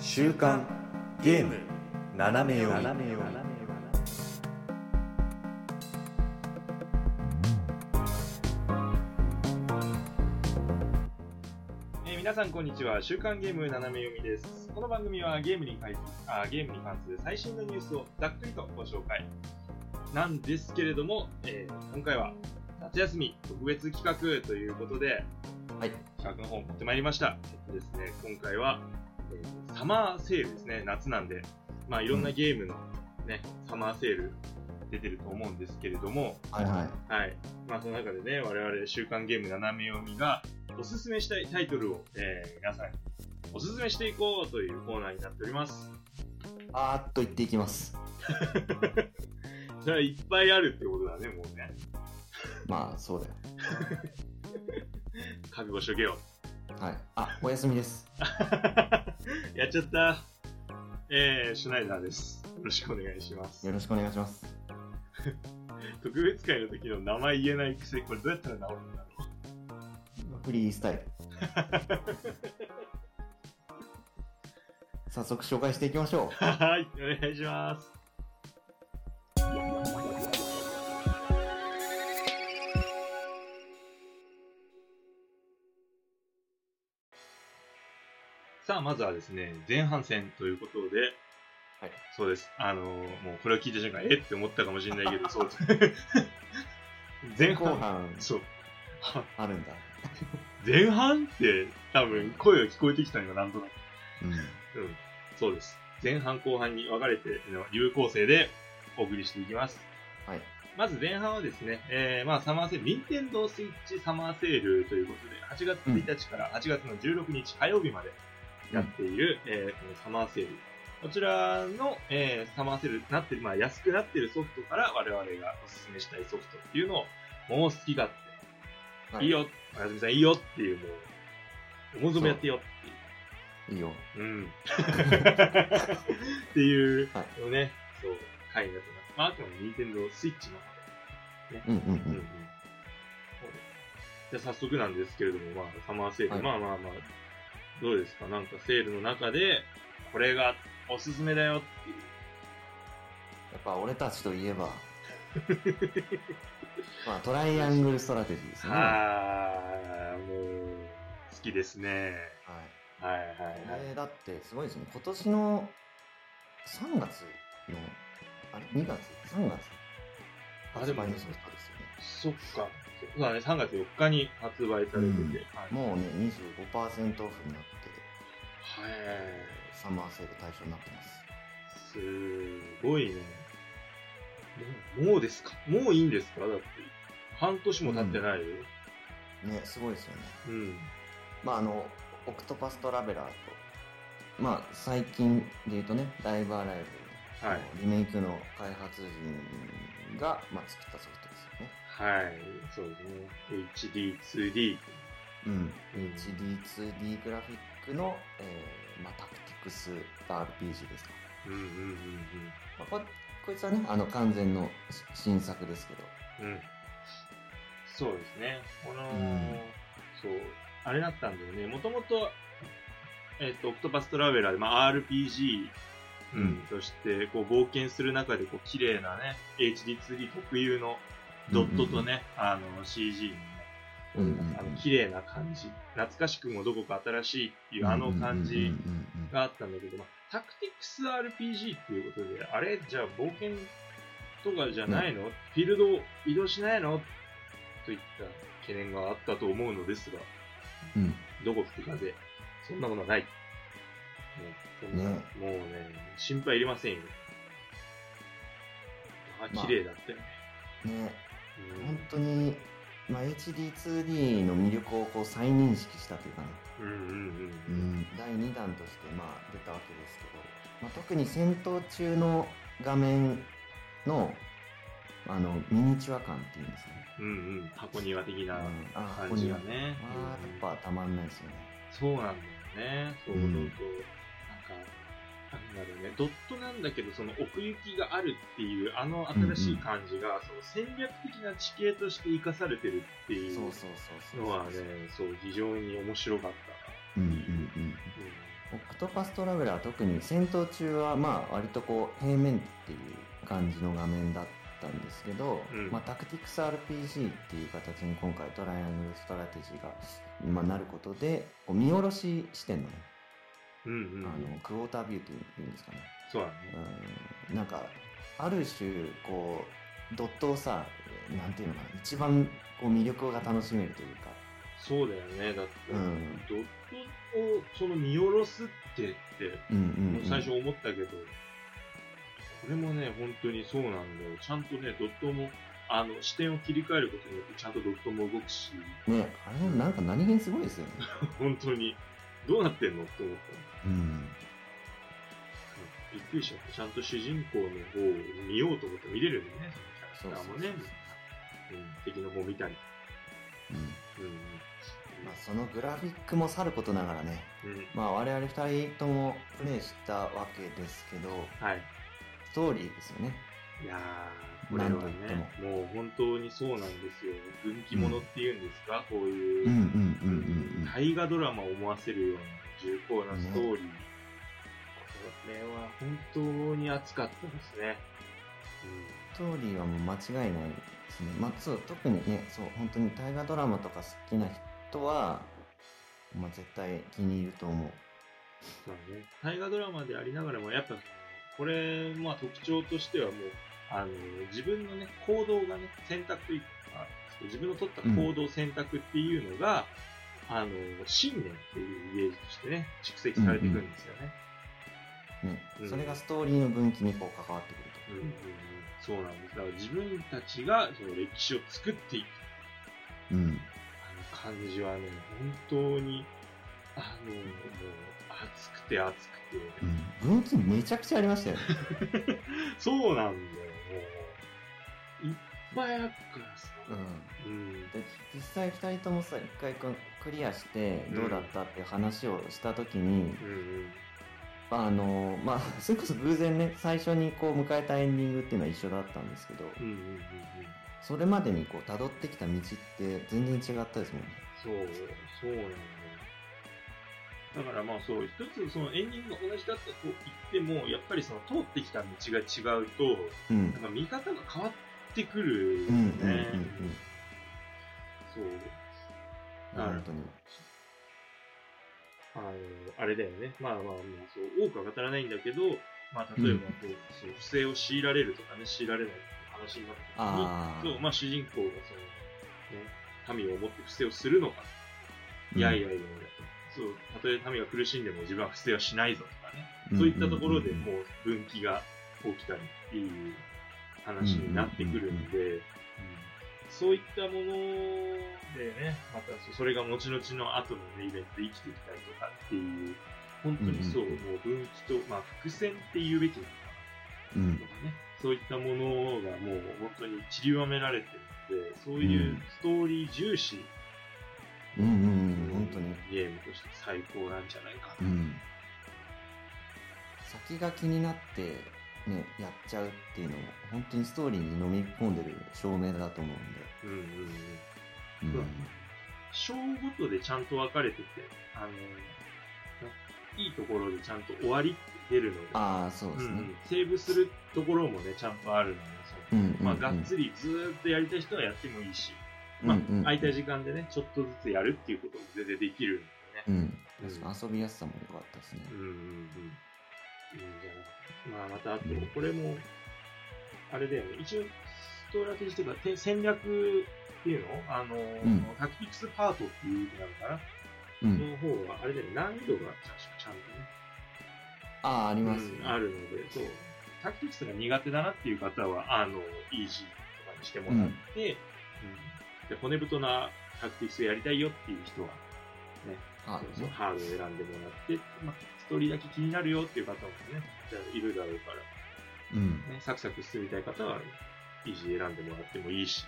週刊ゲーム斜め読み。えー皆さんこんにちは。週刊ゲーム斜め読みです。この番組はゲームに関あゲームに関する最新のニュースをざっくりとご紹介。なんですけれども、えー今回は夏休み特別企画ということではい。企画の方を持ってまいりました。えっとですね今回は、えーサマーセールですね夏なんでまあいろんなゲームのね、サマーセール出てると思うんですけれども、はいはいはい。まあ、その中でね、我々、週刊ゲーム斜め読みが、おすすめしたいタイトルを、えー皆さんにおすすめしていこうというコーナーになっております。あーっと言っていきます それはいっぱいあるってことだね、もうね。まあそうだよ 覚悟しとけよ。はいあお休みです やっちゃった。えー、シュナイダーです。よろしくお願いします。よろしくお願いします 特別会の時の名前言えないくせ、これどうやったら治るんだろう。フリースタイル 早速紹介していきましょうはい、お願いします。さあ、まずはですね、前半戦ということで、はいそうです。あのーもうこれを聞いた瞬間、えっ？て思ったかもしれないけど、そうです。前半、後半そう。はあるんだ前半って多分声が聞こえてきたのよ、なんとなく。うんうん、そうです。前半後半に分かれての有構成でお送りしていきます。はいまず前半はですね、えー、まあサマーセール、任天堂スイッチサマーセールということで、8月1日から8月の16日火曜日までやっている、えーこのサマーセール。こちらの、えーサマーセールなってる、まあ安くなってるソフトから我々がおすすめしたいソフトっていうのを、もう好き勝手、、はいいいよ、おやすみさんいいよっていう、もう、思う存分やってよっていう。いいようん。っていうはのね、そう、回になってます。まあ、あとは任天堂スイッチの方で。うんうんうんうん。じゃあ早速なんですけれども、まあ、サマーセール、はいまあまあまあ、どうですか？なんかセールの中で、これがおすすめだよっていう。やっぱ俺たちといえば まあ Triangle Strategy ですねはあー、もう、好きですね。いはいはいはい。これだってすごいですね今年の3月のあれ？2月？3月？あでもねそっか。そうだね、3月4日に発売されてて。うんはいもうね25%オフになってはい。サマーセール対象になってますすごいね。もうですか？もういいんですか？だって。半年も経ってないよ。ねすごいですよねうん。まああのオクトパストラベラーとまあ最近で言うとねライブアライブのはい。リメイクの開発陣が、まあ、作ったソフトはい。そうですね。HD2D。うん、HD2D グラフィックの、えーまあ、タクティクス RPG ですか、うんうんうんまあ、ここいつはねあの完全のし新作ですけどうん。うん。そうですね。この、んそう、あれだったんだよね。もともと、えっ、と、オクトパストラベラーで、まあ、RPG、うんとして、こう、冒険する中で、こう、綺麗なね、HD2D 特有のドットとね、あの、CG のね、あの、綺麗な感じ。懐かしくもどこか新しいっていうあの感じがあったんだけど、まあ、タクティクス RPG っていうことで、あれじゃあ冒険とかじゃないの、フィールドを移動しないの？といった懸念があったと思うのですが、うん。どこ吹く風、そんなものはない。ね、そんなねもうね、心配いりませんよ。あ、まあ綺麗だったよね。ね。うん本当に、まあ、HD2D の魅力をこう再認識したというかね、うんうんうん。うん、第2弾としてまあ出たわけですけど、まあ、特に戦闘中の画面のあのミニチュア感っていうんですね。うんうん。箱庭的な感じがね。まあ、うんやっぱたまんないですよね。そうなんだよね。そううんそうそう。なんか、なんだろうね、ドットなんだけど、その奥行きがあるっていう、あの新しい感じが、その戦略的な地形として生かされてるっていうそうそうそうそうのはね、そう、非常に面白かった。うんうんうん。 Octopath Traveler 特に戦闘中はまあ割とこう平面っていう感じの画面だったんですけど、うん。まあ、タクティクス RPG っていう形に今回 Triangle Strategy が、まあ、なることでこう見下ろし視点のね、うんうん。あのクォータービューっていうんですかね、そうだね。うん、なんかある種こうドットをさなんていうのかな一番こう魅力が楽しめるというか、そうだよね。だって、うんドットをその見下ろすってって、うんうんうん、最初思ったけど、これもね、本当にそうなんだよ。ちゃんとね、ドットも、あの、視点を切り替えることによって、ちゃんとドットも動くし、ねあれもなんか何気にすごいですよね。本当に、どうなってんの？って思った。うん。びっくりしちゃって、ちゃんと主人公の方を見ようと思って見れるんだよね、そのキャラクターもね。そうん、敵の方見たり。うん。うん。まあ、そのグラフィックもさることながらね、うん。まあ、我々2人ともプレイしたわけですけどはい。ストーリーですよね。いやー、これはね、も。う本当にそうなんですよ。軍記物っていうんですか、こういう、うん。うん。うん。うん。大河ドラマを思わせるような重厚なストーリー。これは本当に熱かったですね。ストーリーはもう間違いないですねまあそう特にねそう本当に大河ドラマとか好きな人は、まあ、絶対気に入ると思うそうね。大河ドラマでありながらも、やっぱ、これ、まあ特徴としてはもう、あの、自分のね、行動がね、選択というか、自分の取った行動選択っていうのが、あの、信念っていうイメージとしてね、蓄積されていくんですよね。ね、うんそれがストーリーの分岐にこう関わってくるとうんうんうん、そうなんです。だから自分たちがその歴史を作っていく。うんあの感じはね、本当に、あの、もう、熱くて熱くて、うん分岐めちゃくちゃありましたよね そうなんだよ、もう。いっぱいあるからさ。うんうん。で実際2人ともさ一回こうクリアしてどうだったっていう話をした時に、うんうん。あのまあ それこそ偶然ね最初にこう迎えたエンディングっていうのは一緒だったんですけどうんうんうんうん。それまでにこう辿ってきた道って全然違ったですもんねそう、そうなんだよ。だからまあそう、一つそのエンディングが同じだったと言っても、やっぱりその通ってきた道が違うと、うんなんか見方が変わってくるようんうんうんね。そう。うん本当にあの、あれだよね。まあまあまあ、そう、多くは語らないんだけど、まあ例えばこう、そう不正を強いられるとかね、強いられないっていう話になった時に、そう、まあ主人公がその、ね、民を思って不正をするのか。いやいやいやいや、そう、たとえ民が苦しんでも自分は不正はしないぞとかね。そういったところでもう分岐が起きたりっていう話になってくるんで、うんそういったものでね、またそそれが後々の後の、ね、イベントで生きてきたりとかっていう、本当にそう、もう分岐と、まあ伏線って言うべきなのかうんなとかね、そういったものがもう本当に散りばめられてるので、そういうストーリー重視うんうんうん本当にゲームとして最高なんじゃないかな。うん先が気になってねやっちゃうっていうのも本当にストーリーに飲み込んでる証明だと思うんうんうんうん。う章ごとでちゃんと分かれてて、あの、いいところでちゃんと終わりって出るので、ああそうですねうんうん、セーブするところもね、ちゃんとあるので、そううんうんうんまあ、がっつりずーっとやりたい人はやってもいいし、まあうんうんうん、空いた時間でね、ちょっとずつやるっていうことも全然できるんでね。うんうん遊びやすさも良かったですねうんうんうん。いいん。まあ、またあと、これも、あれだよね、一応、ストラテジーというか、て戦略っていうの？あの、ん。タクティクスパートっていうのなのかな、うん。の方は、あれだよね、難易度が確かちゃんとね、ああありますうんあるので、そう、タクティクスが苦手だなっていう方は、あの、イージーとかにしてもらって、うん。で骨太なタクティクスやりたいよっていう人は、ね、ハードを選んでもらって、まあ、ストーリーだけ気になるよっていう方もね、じゃあいるだろうから、うん。ね、サクサク進みたい方は、イージー選んでもらってもいいし、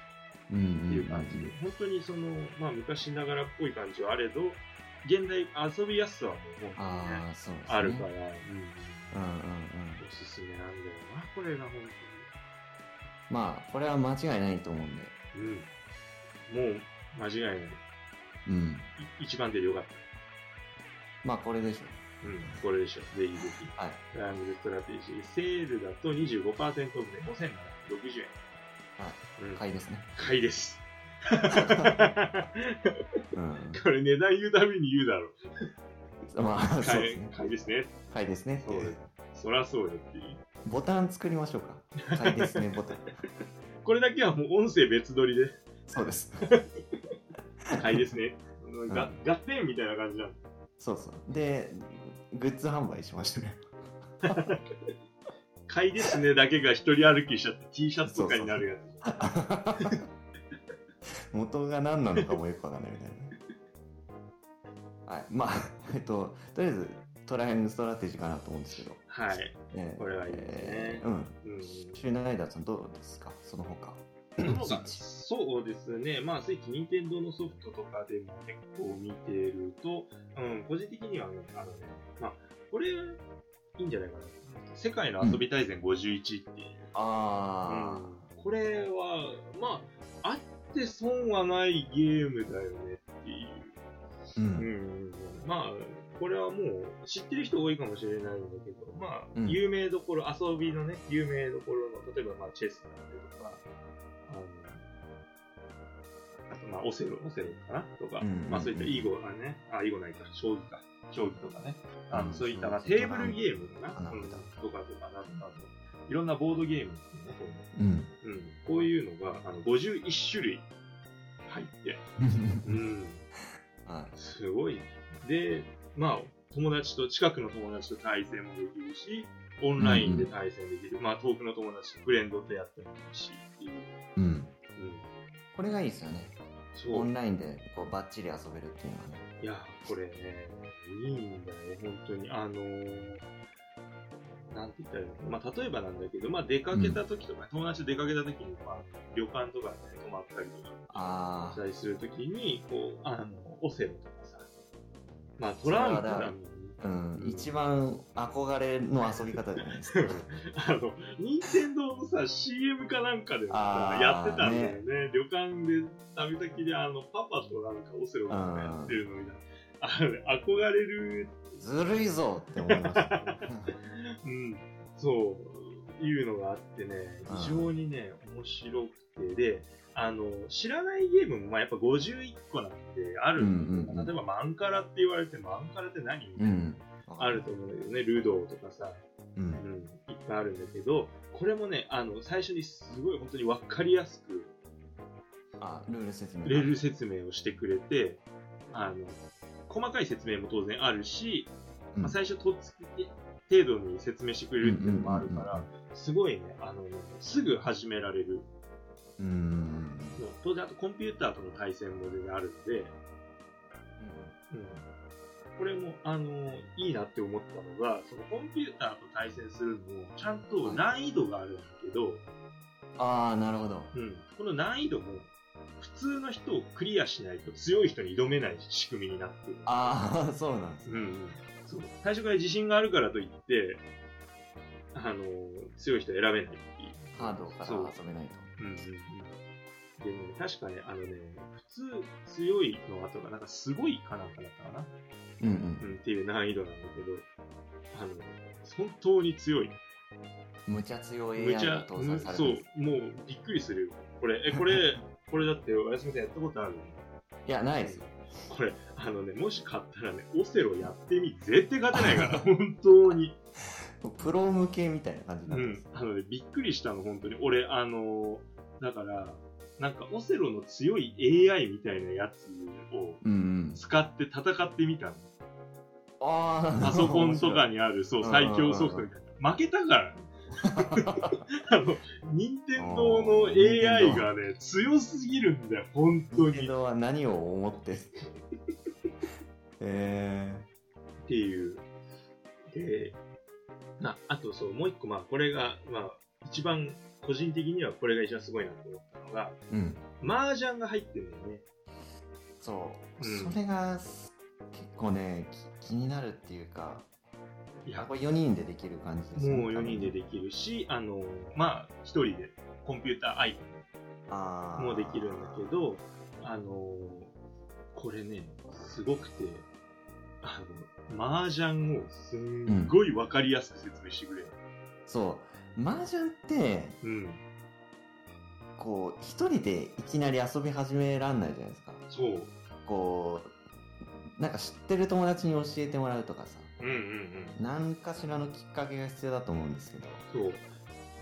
うんうんっていう感じで、本当にその、まあ昔ながらっぽい感じはあれど、現代遊びやすさはもう本当にね、あね。あるから、うん、うんうんうん。おすすめなんだよな、これが本まあこれは間違いないと思うんで。当に。うん。もう、間違いない。いうん。一番出てよかった。まあこれでしょうん、これでしょ。ぜひぜひ。はい。トライアングルストラテジー。セールだと25%オフで5760円。はい。うん、買いですね。買いです。うん。これ値段言うたびに言うだろう。まあ、そう買いですね。買いですね。買いですねそう。そらそうよっていう。ボタン作りましょうか。買いですね、ボタン。これだけはもう音声別撮りで、そうです。買いですね。が合点みたいな感じなの。そうそう。で、グッズ販売しましたね。買いですねだけが一人歩きしちゃって T シャツとかになるやつ。元が何なのかもよくわかんないみたいな。はい。まあ、えっと、とりあえず、トライアングルストラテジーかなと思うんですけど。はい。えーこれはいいですねえーうん。うん。シュナイダーさんどうですか？その他。そうですね、まあ、スイッチ、任天堂のソフトとかでも結構見てると、うん、個人的にはね、あのね、まあ、これ、いいんじゃないかな。世界の遊び大全51っていう。あうんこれは、まあ、あって損はないゲームだよねっていう。ー。う。うんん、まあ、これはもう知ってる人多いかもしれないんだけど、まあ、うん有名どころ、遊びのね、有名どころの、例えばまあチェスだったりとか、あとまあオセロ、オセロかな？とか、うんうんうん。まあそういった囲碁がね、あ、囲碁ないか、将棋か、将棋とかね、あの、うんそういった、まあ、テーブルゲームかな、うん。とかとかなどなど、いろんなボードゲームっていうのこうん。ううん、こういうのがあの51種類入って、うん、はすごい。で、まあ、友達と、近くの友達と対戦もできるし、オンラインで対戦できる。まあ、遠くの友達とフレンドとやってもいいし、っていう。い。うん。うん。これがいいですよね。そう。オンラインでこうバッチリ遊べるっていうのはね。いや、これね、いいんだよ、本当に。あのーなんて言ったらいいのかなまあ、例えばなんだけど、まあ、出かけた時とか、友達と出かけた時に、まあ、旅館とかで、泊まったりとかあしたりするときに、こう、あの、オセロとかさ、まあ、トランプだあ。うん。一番憧れの遊び方じゃないですか。あの、任天堂のさ、CM かなんかでやってたんだよね。旅館で、旅先で、あの、パパとなんかオセロなんかやってるのみたいな。あ憧れる、ずるいぞって思いました。うん、そう、いうのがあってね、うん非常にね、面白くて、で、あの、知らないゲームも、まあ、やっぱ51個なんであるんだけど、うんうんうん例えばマンカラって言われて、マンカラって何？みたいな、うん。あると思うんだけどね、ルドーとかさ、うん。うん、いっぱいあるんだけど、これもね、あの、最初にすごい本当に分かりやすく、あ、ルール説明。ルール説明をしてくれて、あの、細かい説明も当然あるし、うんまあ、最初とっつき程度に説明してくれるっていうのもあるから、すごいね、あのね、すぐ始められる。うん。うん。当然、あとコンピューターとの対戦も全然あるんで、うん、これも、あの、いいなって思ったのが、そのコンピューターと対戦するのも、ちゃんと難易度があるんだけど、ああ、なるほど。うん、この難易度も、普通の人をクリアしないと強い人に挑めない仕組みになってる。ああ、そうなんですね。うん最初から自信があるからといって、あの強い人選べないっていう。ハードから遊べないと。うんうんうん。でね、確かね、あのね、普通強いの後が、なんかすごいかなんかだったかな、うんうん。うん、っていう難易度なんだけど、あの、本当に強い。無茶強いむ AI ちゃが、搭載されそうもうびっくりするよ。これ、え、これ、これだって、おやすみさんやったことあるいや、ないですよ。これ、あのね、もし買ったらね、オセロやってみ、絶対勝てないから、本当に。プロ向けみたいな感じになってうん。あのね、びっくりしたの、本当に。俺、あのーだから、なんか、オセロの強い AI みたいなやつを。使って戦ってみたの。パソコンとかに。にある、そう、うん最強ソフトみたいな。負けたからね。あの、任天堂の AI がね、強すぎるんだよ、本当に。けどは何を思って？えっていう。で、ああとそう、もう一個、まあ、これが、まあ、一番、個人的にはこれが一番すごいなと思ったのが、ー、うん。麻雀が入ってるんだよね。そう、うんそれが結構ねき気になるっていうかいや、これ4人でできる感じですねもう4人でできるし、あの、まあ、1人でコンピューター相手あーもできるんだけど、あの、これね、すごくて、あの、麻雀をすんごいわかりやすく説明してくれる。そう麻雀ってうん。こう一人でいきなり遊び始めらんないじゃないですかそう。こうなんか知ってる友達に教えてもらうとかさうんうんうん。何かしらのきっかけが必要だと思うんですけどそう。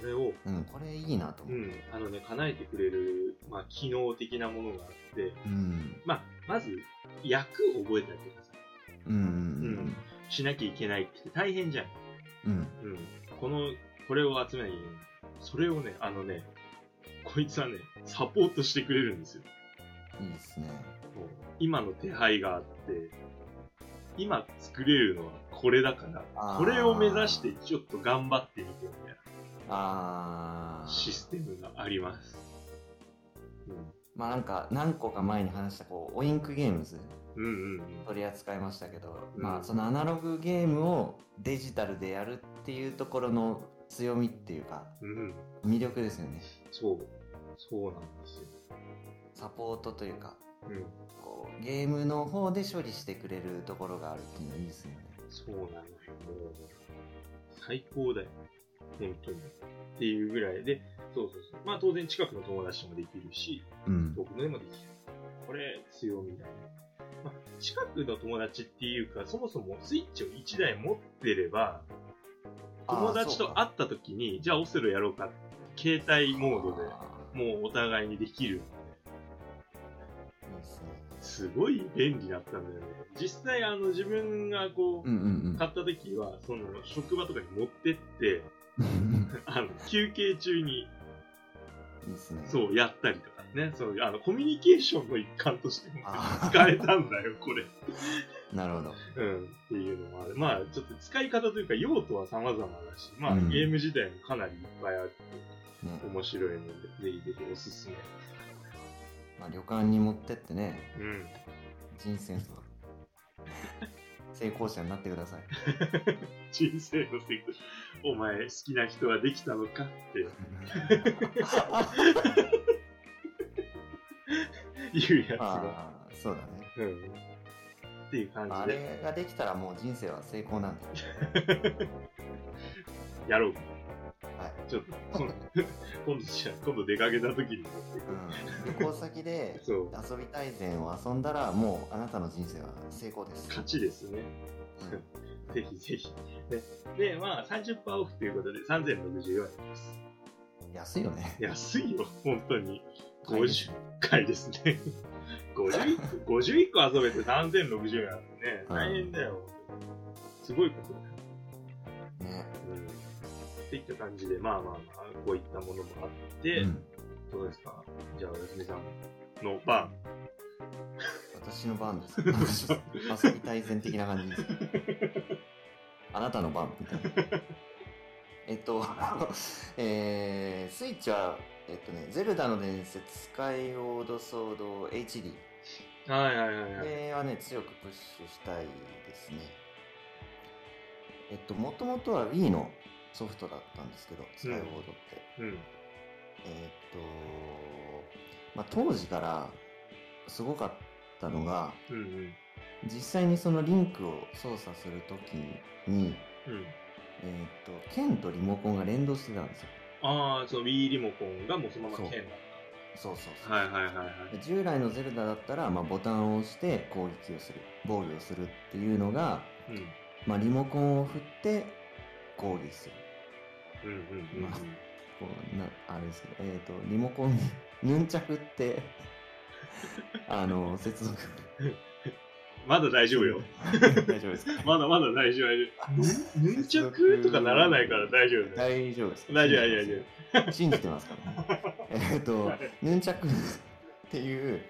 これを、うんこれいいなと思ううん、あのね、叶えてくれる、まあ、機能的なものがあって、うんまあ、まず、役を覚えたりとかさ、うんうんしなきゃいけないって大変じゃん。うんうん。この、これを集めなきゃいけない。それをね、あのね、こいつはね、サポートしてくれるんですよ。いいですね今の手配があって、今作れるのはこれだから、これを目指してちょっと頑張ってみてみたいなシステムがあります。まあなんか何個か前に話したこうオインクゲームズうん。うんうんうん。取り扱いましたけど、うんまあそのアナログゲームをデジタルでやるっていうところの強みっていうかうん。魅力ですよねそう。そうなんですよ。サポートというかうん。こうゲームの方で処理してくれるところがあるっていうのはいいですよねそうなのよ。最高だよ。本当に。っていうぐらいで、そうそうそう。まあ当然近くの友達ともできるし、うん遠くのでもできる。これ、強みだね。まあ、近くの友達っていうか、そもそもスイッチを1台持ってれば、友達と会った時に、じゃあオセロやろうか、携帯モードであもうお互いにできる。ーいいですねすごい便利だったんだよね。実際、あの、自分がこう、うんうん買った時は、その、職場とかに持ってって、う んあの、休憩中に、いいですね。そう、やったりとかね、そう、あの、コミュニケーションの一環としてもあー。使えたんだよ、これ。なるほどうん、っていうのもある。まあ、ちょっと使い方というか、用途は様々だし、まあ、うんゲーム自体もかなりいっぱいあって、ね面白いので、ぜひぜひおすすめ。まあ、旅館に持ってってねうん。人生の成功者になってください 人生のセクお前、好きな人はできたのかって いうやつが。そうだねうん。っていう感あじで、れができたらもう人生は成功なんで やろう。はいちょっと、今度、今度じゃあ今度出かけた時に。うん、旅行先で。遊び大全を遊んだらもうあなたの人生は成功です、勝ちですね。うんぜひぜひ。ね、で、まあ、30%オフということで3064円です。安いよね 安いよ、本当に。買いです50回ですね。51個、51個遊べて3060円なんてね、うん大変だよ。すごいことだよ。ね、うん。っていった感じで、まあまあまあ、こういったものもあって、うん、どうですか？じゃあ、おやすみさんの番。私の番です 遊び大全的な感じですあなたの番みたいなえっと、えー、スイッチはえっとね、ゼルダの伝説、スカイオードソード HD。はいはいはいはい。これはね、強くプッシュしたいですね。えっと、もともとは Wii のソフトだったんですけど、スカイオードって。うん。えーっと、まあ、当時からすごかったのが、うんうん。実際にそのリンクを操作するときに、うん。えーっと、剣とリモコンが連動してたんですよ。ああ、そう、Wii リモコンがもうそのまま剣だっそうそうた。そう。はいはいはいはい。で従来のゼルダだったら、まあ、ボタンを押して攻撃をする、防御をするっていうのが、うん。まあ、リモコンを振って攻撃する。うんうんうんうん。まあこうなあれですけど、えっ、と、リモコンに ヌンチャクって、あの、接続。まだ大丈夫よ。大丈夫ですか まだまだ大丈夫。ヌンチャクとかならないから大丈夫。大丈夫ですか？大丈夫、大丈夫。信じてますからね。えっと、ヌンチャクっていう、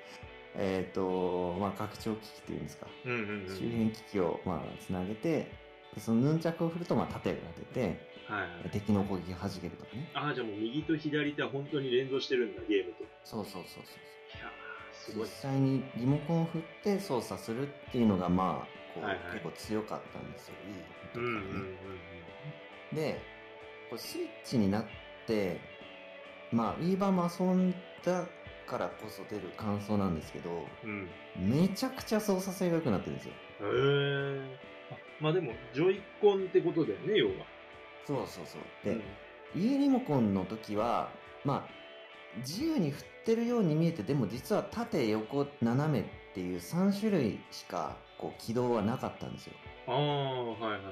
えっ、と、まあ、拡張機器っていうんですか？うんうんうん。周辺機器を、まあ、つなげて、でそのヌンチャクを振ると、まあ、盾が出て、はいはい。敵の攻撃が弾けるとかね。ああ、じゃあもう右と左手は本当に連動してるんだ、ゲームと。いそうそうそうそう。実い。際にリモコンを振って操作するっていうのが、まあ、こう、はいはい結構強かったんですよ。いいとうんうんかねで、これスイッチになって、まあ、Wii 版も遊んだからこそ出る感想なんですけど、うん。うん。めちゃくちゃ操作性が良くなってるんですよ。へえ。あ、まあでも、ジョイコンってことだよね、要は。そうそうそう。で、家リモコンの時は、まあ、自由に振ってるように見えて、でも実は縦、横、斜めっていう3種類しかこう起動はなかったんですよ。ああ、はいはいは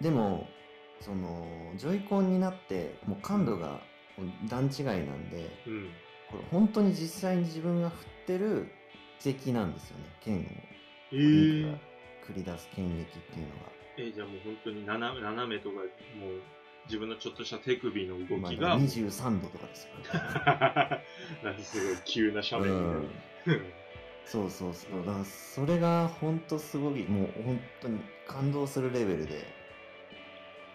い。でも、その、ジョイコンになって、もう感度が段違いなんで、うん。これ本当に実際に自分が振ってる敵なんですよね、剣を。えーが繰り出す剣撃っていうのが。えーじゃあもう本当に斜め斜めとか、もう自分のちょっとした手首の動まあきが、もう23度とかですよ。なんかすごい急な斜面みたいな。そうそうそう。だからそれが本当すごい、もう本当に感動するレベルで。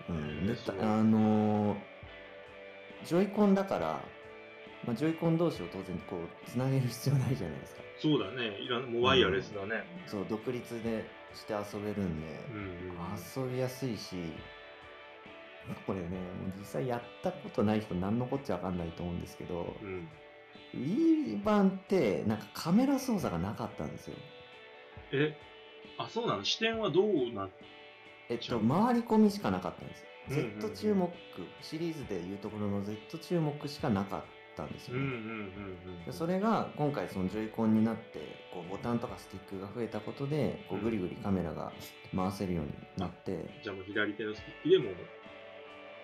うん。あのージョイコンだから、まあ、ジョイコン同士を当然こう、つなげる必要ないじゃないですか。そうだね。いらんもうワイヤレスだね。そう、独立でして遊べるんで、うんうん遊びやすいし、これね、実際やったことない人何のこっちゃわかんないと思うんですけど、うん。うん。Wii 版ってなんかカメラ操作がなかったんですよ。え、あ、そうなの？視点はどうなえっと、回り込みしかなかったんです。うんうんうん Z 注目、シリーズでいうところの Z 注目しかなかったんですよね。うんうんうんうん。でそれが今回そのジョイコンになってこうボタンとかスティックが増えたことでこううんぐりぐりカメラが回せるようになって、じゃあもう左手のスティックでも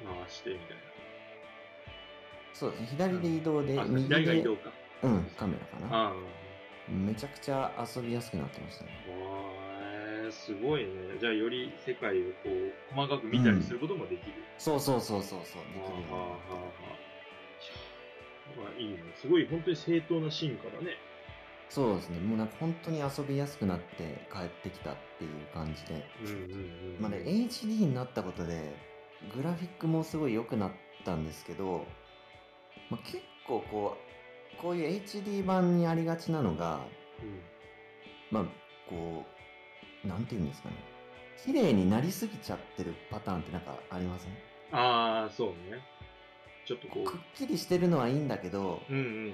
回してみたいそうですね左で移動で右左が移で動か。うんカメラかな。めちゃくちゃ遊びやすくなってましたねわーすごいね。じゃあより世界をこう細かく見たりすることもできる。そうそうそうそうそうできるはあははまあいいね。すごい本当に正当な進化だね。そうですねもうなんか本当に遊びやすくなって帰ってきたっていう感じでうんうんうん。まあね、HD になったことで、グラフィックもすごい良くなったんですけど、まあ、結構こう、こういう HD 版にありがちなのが、まあ、こう、なんていうんですかね。綺麗になりすぎちゃってるパターンってなんかありません？ああ、そうね。ちょっとこくっきりしてるのはいいんだけど、う。うんうん。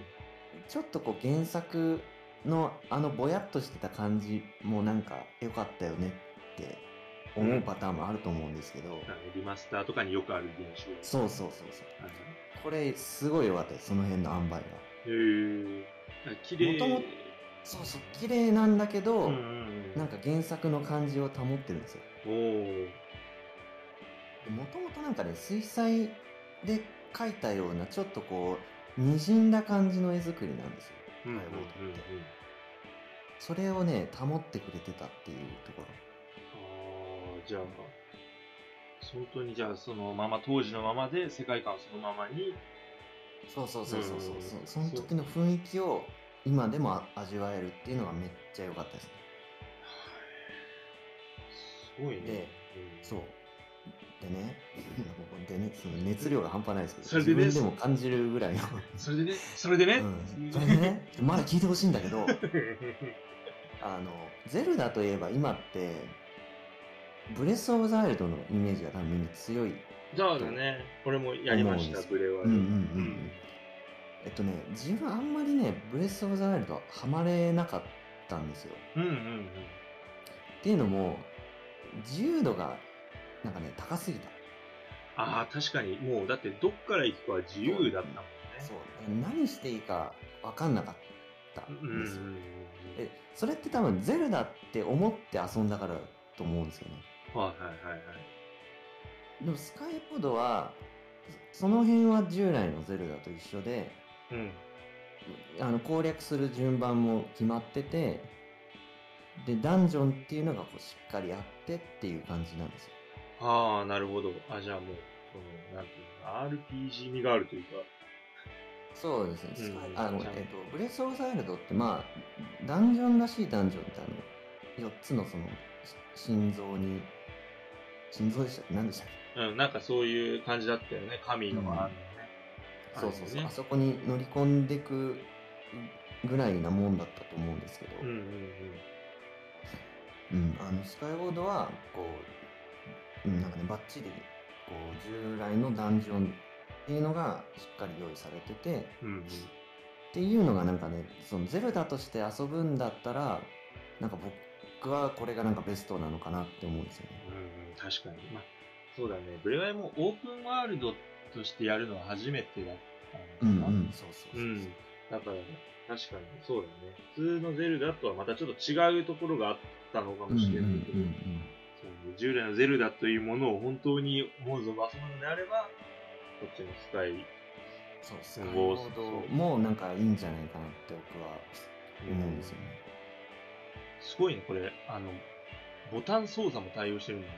ちょっとこう原作のあのぼやっとしてた感じもなんか良かったよねって思うパターンもあると思うんですけど、あのリマスターとかによくある現象。そうそうそうそう。はいこれすごい良かったですその辺の塩梅がへえ。綺麗。もともそうそう綺麗なんだけど、うんうんうん。なんか原作の感じを保ってるんですよおお。もともとなんかね水彩で描いたようなちょっとこうにじんだ感じの絵作りなんですようんうんうん解剖ってそれをね保ってくれてたっていうところじゃあ、本当にじゃあそのまま、当時のままで世界観そのままに、そうそうそうそうそう。うん。そその時の雰囲気を今でも味わえるっていうのがめっちゃ良かったですね。すごいね。でうん。そう。でね、でね、その熱量が半端ないですけど、それでね自分でも感じるぐらいの、それでね、それでね、うん、それでね、まだ聞いてほしいんだけど、あの、ゼルダといえば今って、ブレス・オブ・ザ・ワイルドのイメージが多分みんな強い。そうだね、これもやりました、ブレワうんうんうんうん。えっとね、自分あんまりね、ブレス・オブ・ザ・ワイルドはハマれなかったんですよ。うんうんうん。っていうのも、自由度が、なんかね、高すぎた。ああ、確かに、もう、だって、どっから行くかは自由だったもんね。そう。何していいか分かんなかったうんうんんですよ。うん。え、それって多分ゼルダって思って遊んだからと思うんですよね。はいはいはいはい。でもスカイポードは、そその辺は従来のゼルダと一緒で、うん。あの攻略する順番も決まってて、で、ダンジョンっていうのがこうしっかりあってっていう感じなんですよ。ああ、なるほど。あ、じゃあもう、その、なんていうの、RPG 味があるというか。そうですね。うんあの、えっと、ブレス・オブ・ザ・ワイルドって、まあ、ダンジョンらしいダンジョンってあの、4つのその、し心臓に、心臓でした何でしたっけ？うん、なんかそういう感じだったよね。神のあのね。そうそうそう、あれねあそこに乗り込んでくぐらいなもんだったと思うんですけど、うんうんうん。うんあのスカイウォードはこう、うん、なんかねバッチリこう従来のダンジョンっていうのがしっかり用意されててうんうん。っていうのがなんかねそのゼルダとして遊ぶんだったらなんか僕僕はこれがなんかベストなのかなって思うんですよね。うん、確かに。まあ、そうだね。ブレワイもオープンワールドとしてやるのは初めてだったのかな。うん、そうそうそうそう。うんだから、確かにそうだね。普通のゼルダとはまたちょっと違うところがあったのかもしれないけど、うんうんうんそうね従来のゼルダというものを本当に思うぞ遊ぶのであれば、こっちのスカイ、そう、スカイうんボードもなんかいいんじゃないかなって僕は思うんですよね。すごいね、これ、あの、ボタン操作も対応してるんだね。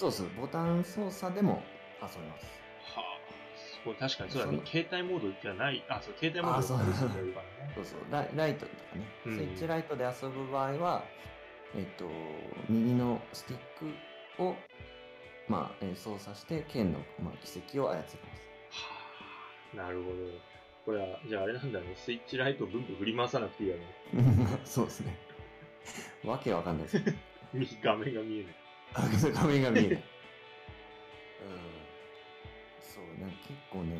そうそう、ボタン操作でも遊べます。はあ、すごい、確かにそうだね。そ携帯モードじゃない、あ、そう、携帯モードあそう。そうそう、ライライトとかね、うんスイッチライトで遊ぶ場合は、えっと、右のスティックを、まあ、えー操作して、剣の、まあ、軌跡を操ります。はあ、なるほど。これは、じゃああれなんだね、スイッチライトをブンブン振り回さなくていいよね。そうですね。わけわかんないです。右 画面が見えない。あ画面が見えない。うん。そう、なんか結構ね、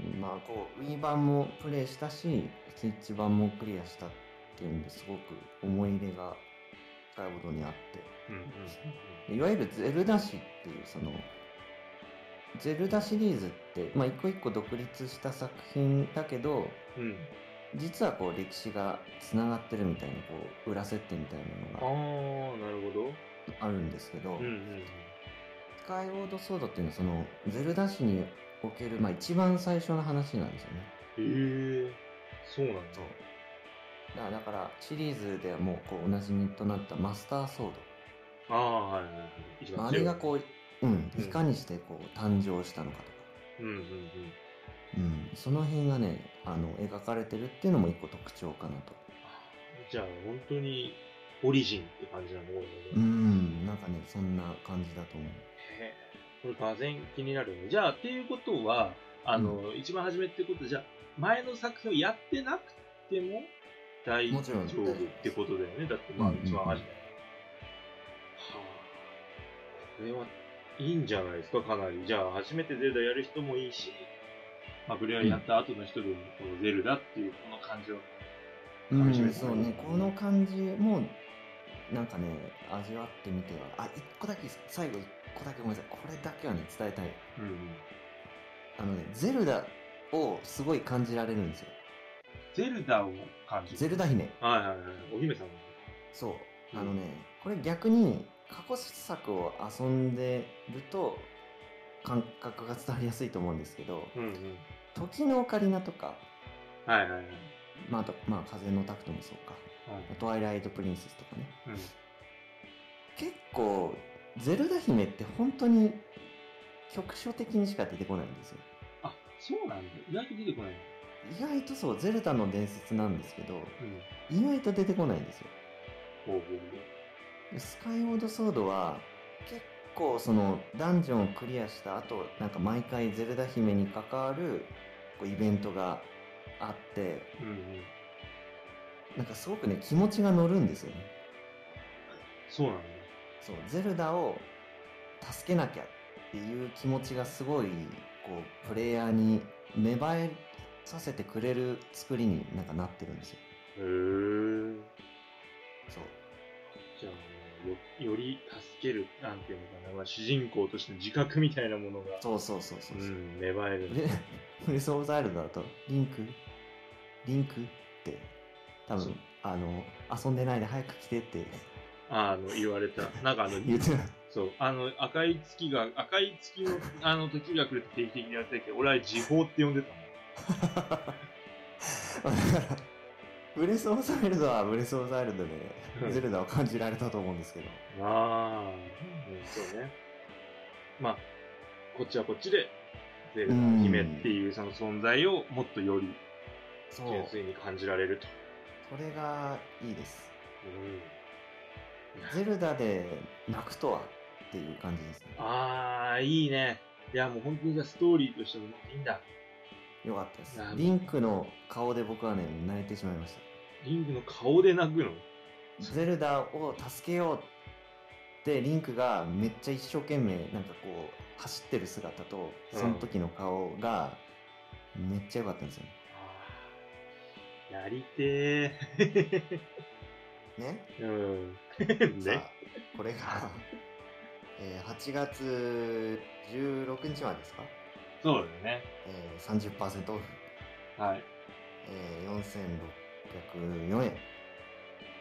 うん、まあこう、Wii 版もプレイしたし、スイッチ版もクリアしたっていうんですごく思い入れがスカイボードにあって。うんうんいわゆるゼルダ誌っていうそのゼルダシリーズって、まあ、一個一個独立した作品だけどうん。うん。実はこう歴史がつながってるみたいなこう裏設定みたいあなのあ、なるほど。があるんですけど、うんうんスカイウォードソードっていうのはそのゼルダ誌における、まあ、一番最初の話なんですよね。うん。へえ、そうなんだ。だからだからシリーズではもうこうおなじみとなったマスターソーああ、はいはいはい。まあ、あれがこう、うん、うんいかにしてこう誕生したのかとか。うんうんうん。うん、その辺がねあの描かれてるっていうのも一個特徴かなとじゃあ、本当に、オリジンって感じなの、これねうんなんかねそんな感じだと思うへえこれ、がぜ気になるね。じゃあ、っていうことは、あの、一番初めってことじゃあ、前の作品をやってなくても大丈夫ってことだよね。だって、まあ、うんうんうん一番初め。はあ、これはいいんじゃないですか、かなり。じゃあ、初めてゼルダやる人もいいし、まあ、ブレワイやった後の人でも、このゼルダっていうこの感じをうん楽しめたそうねこの感じもなんかね味わってみてはあ一個だけ最後一個だけごめんなさいこれだけはね伝えたいうん。あのねゼルダをすごい感じられるんですよゼルダを感じる。ゼルダ姫はいはいはい。お姫さんの。そううんあのねこれ逆に過去作を遊んでると感覚が伝わりやすいと思うんですけどうんうん。時のオカリナとかはいはいはい。まあ、あと、まあ、風のタクトもそうか。トワイライトプリンセスとかね。うん。結構、ゼルダ姫って本当に局所的にしか出てこないんですよ。あ、そうなんだ。意外と出てこない。意外とそう、ゼルダの伝説なんですけど、うん。意外と出てこないんですよ。スカイウォードソードは、結構そのダンジョンをクリアした後、なんか毎回ゼルダ姫に関わるこうイベントがあって。うんうん。なんかすごくね、気持ちが乗るんですよね。そうなんだ。そう、ゼルダを助けなきゃっていう気持ちがすごい、こう、プレイヤーに芽生えさせてくれる作りになんかなってるんですよ。へー。そう。じゃあ、よより助ける、なんていうのかな、まあ、主人公としての自覚みたいなものが、そうそうそうそうう。ん、芽生える。で、フレス・オブ・ザ・イルドだと、リンク？リンク？って、多分、あの、遊んでないで早く来てってあの、言われた。なんかあの、言ってた。そう、あの、赤い月が、赤い月の、あの、時が来ると定期的にやってたけど、俺は時報って呼んでた の。だから、ブレス・オブ・ザ・イルドはブレス・オブ・ザ・イルドで、うんゼルダを感じられたと思うんですけど。ああ、うん、そうね。まあ、こっちはこっちで、ゼルダ姫っていうその存在をもっとより。純粋に感じられると。それがいいです。うん、ゼルダで泣くとはっていう感じですね。ああ、いいね。いや、もう本当にじゃあストーリーとしてもいいんだ。よかったですリンクの顔で僕はね、泣いてしまいました。リングの顔で泣くの？ゼルダを助けようって、リンクがめっちゃ一生懸命なんかこう、走ってる姿と、うんその時の顔が、めっちゃ良かったんですよね。やりてー。ね。うん。さね。あ、これが、えー8月16日までですか、そうだよね。えー、30%オフ、はい。えー、4604円。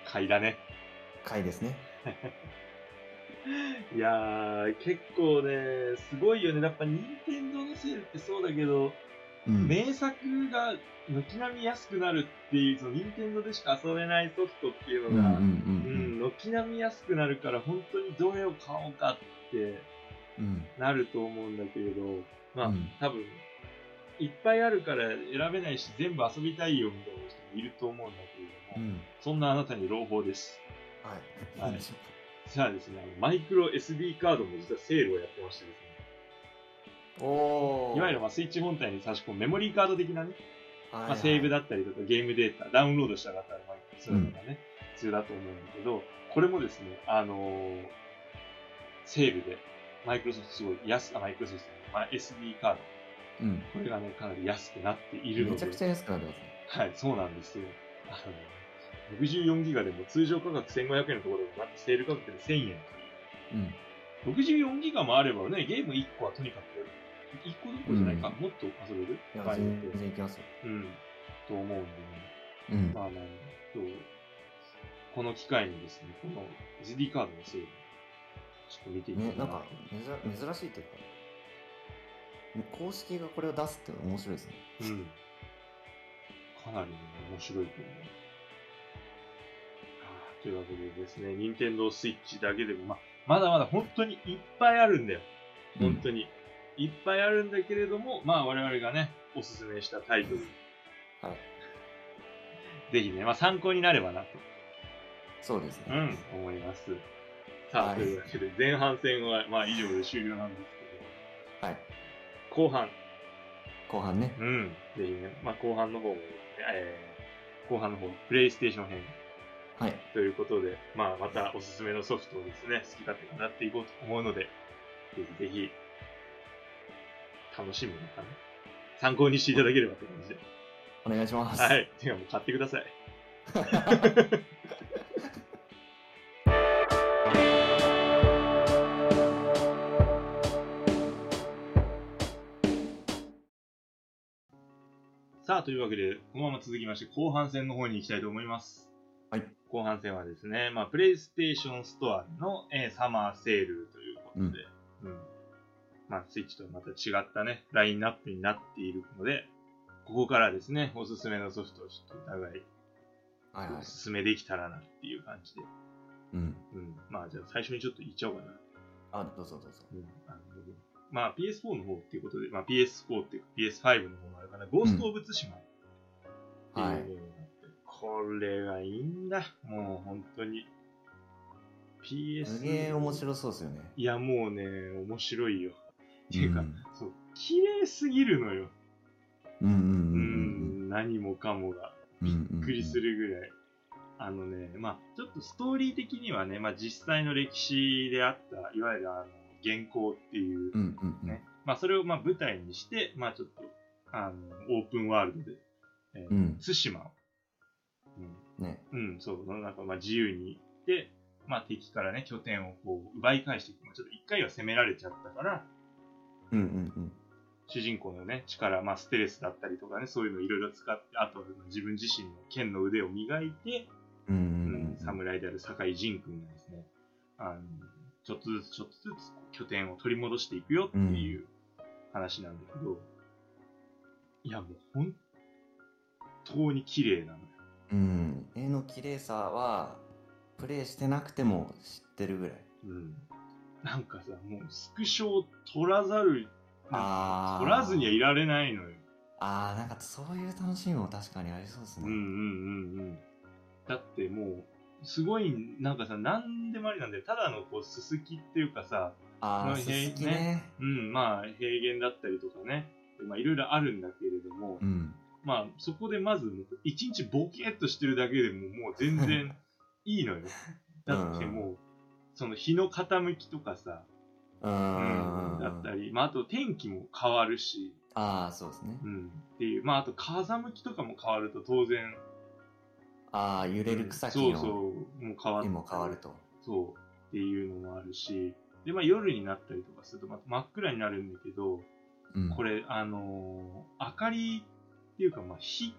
買いだね。買いですね。いやー、結構ね、すごいよね。やっぱ、任天堂のセールってそうだけど、うん。名作が軒並み安くなるっていう、その任天堂でしか遊べないソフトっていうのが、軒並み安くなるから、本当にどれを買おうかってうん。なると思うんだけれど、まあ、うん多分、いっぱいあるから選べないし、全部遊びたいよみたいな人もいると思うんだけれども、うん。そんなあなたに朗報です。はい。はいじゃあですね、あのマイクロ SD カードも実はセールをやってましてですね、おー。いわゆるまあスイッチ本体に差し込むメモリーカード的なね、はいはい、まあ、セーブだったりとかゲームデータ、ダウンロードした方は、まあ、そういうのがね、必要だと思うんだけど、これもですね、あのーセールで、マイクロソフトすごい安、あ、マイクロソフト、まあ、SD カード、うん。これがね、かなり安くなっているので、めちゃくちゃ安くなってますね。はい、そうなんですよ。あの、64ギガでも通常価格1500円のところが、またセール価格で1000円。うん。64ギガもあればね、ゲーム1個はとにかく、1個どころじゃないか、もっと遊べる？いや、全然いきますよ。うん。と思うんでね。うん。まあまあ、今日、この機会にですね、この SD カードのセール、ちょっと見ていきたいね、なんか珍、珍しいというか、公式がこれを出すって面白いですね。うん。かなりね、面白いと思う。というわけでですね、任天堂スイッチだけでも、まあ、まだまだ本当にいっぱいあるんだよ。本当に。いっぱいあるんだけれども、まあ我々がね、おすすめしたタイトル、はい。ぜひね、まあ参考になればなと、そうですね。うん、思います。さあ、はいというわけで、前半戦は、まあ以上で終了なんですけはい。ど、後半、後半ね。うん、ぜひね、まあ後半の方も、ね、えー、後半の方、プレイステーション編はい。ということで、まあまたおすすめのソフトをですね、好き勝手になっていこうと思うので、ぜひぜひ、楽しむのかな？参考にしていただければって感じで。お願いします。はい。てかもう買ってください。さあ、というわけで、このまま続きまして、後半戦の方に行きたいと思います。はい。後半戦はですね、まあ、プレイステーションストアの、えーサマーセールということで、うん。まあ、スイッチとはまた違ったね、ラインナップになっているので、ここからですね、おすすめのソフトをちょっとお互いはいはいお。すすめできたらなっていう感じで。うん。うん。まあ、じゃあ最初にちょっと言っちゃおうかな。あ、どうぞどうぞ。うん。あのまあ、PS4 の方っていうことで、まあ、PS4 っていうか PS5 の方もあるかな、ゴースト・オブ・ツシマっていうはいこれがいいんだ。もう本当に。PS。すげえ面白そうですよね。いや、もうね、面白いよ。っていうか、うんそう、綺麗すぎるのよ。うんうんううんん、何もかもが。びっくりするぐらい。あのね、まあちょっとストーリー的にはね、まあ実際の歴史であった、いわゆるあの、原稿っていううんうんうん。ね、まあそれをまあ舞台にして、まあちょっと、あの、オープンワールドで、えーうん対馬を、ね。うん、うん、そう、なんかまあ自由に行って、まあ敵からね、拠点をこう、奪い返していく。まあちょっと一回は攻められちゃったから、うんうんうん。主人公のね、力、まあステレスだったりとかね、そういうのをいろいろ使って、あとは自分自身の剣の腕を磨いて、うんううんんうん。侍である酒井仁君がですね、あの、ちょっとずつちょっとずつ拠点を取り戻していくよっていう話なんだけど、いやもう本当に綺麗なのよ。うん。絵の綺麗さは、プレイしてなくても知ってるぐらい。うん。なんかさ、もうスクショを撮らざる、ああ。撮らずにはいられないのよ。ああ、なんかそういう楽しみも確かにありそうですね。うんうんうんうん。だってもう、すごい、なんかさ、なんでもありなんだよ。ただのこう、すすきっていうかさ、ああ、まあすすきね。うん、まあ、平原だったりとかね、まあ、いろいろあるんだけれども、うん。まあ、そこでまず、一日ボケっとしてるだけでも、もう全然いいのよ。だってもう、その日の傾きとかさ、ううんん。だったり、まあ、あと天気も変わるし、ああ、そうですね。うん、っていう、まあ、あと風向きとかも変わると当然、ああ、揺れる草木のそうそう、もう変わっ絵も変わると。そうっていうのもあるし、で、まあ夜になったりとかすると、また真っ暗になるんだけど、うん、これ、あのー明かりっていうか、まあ火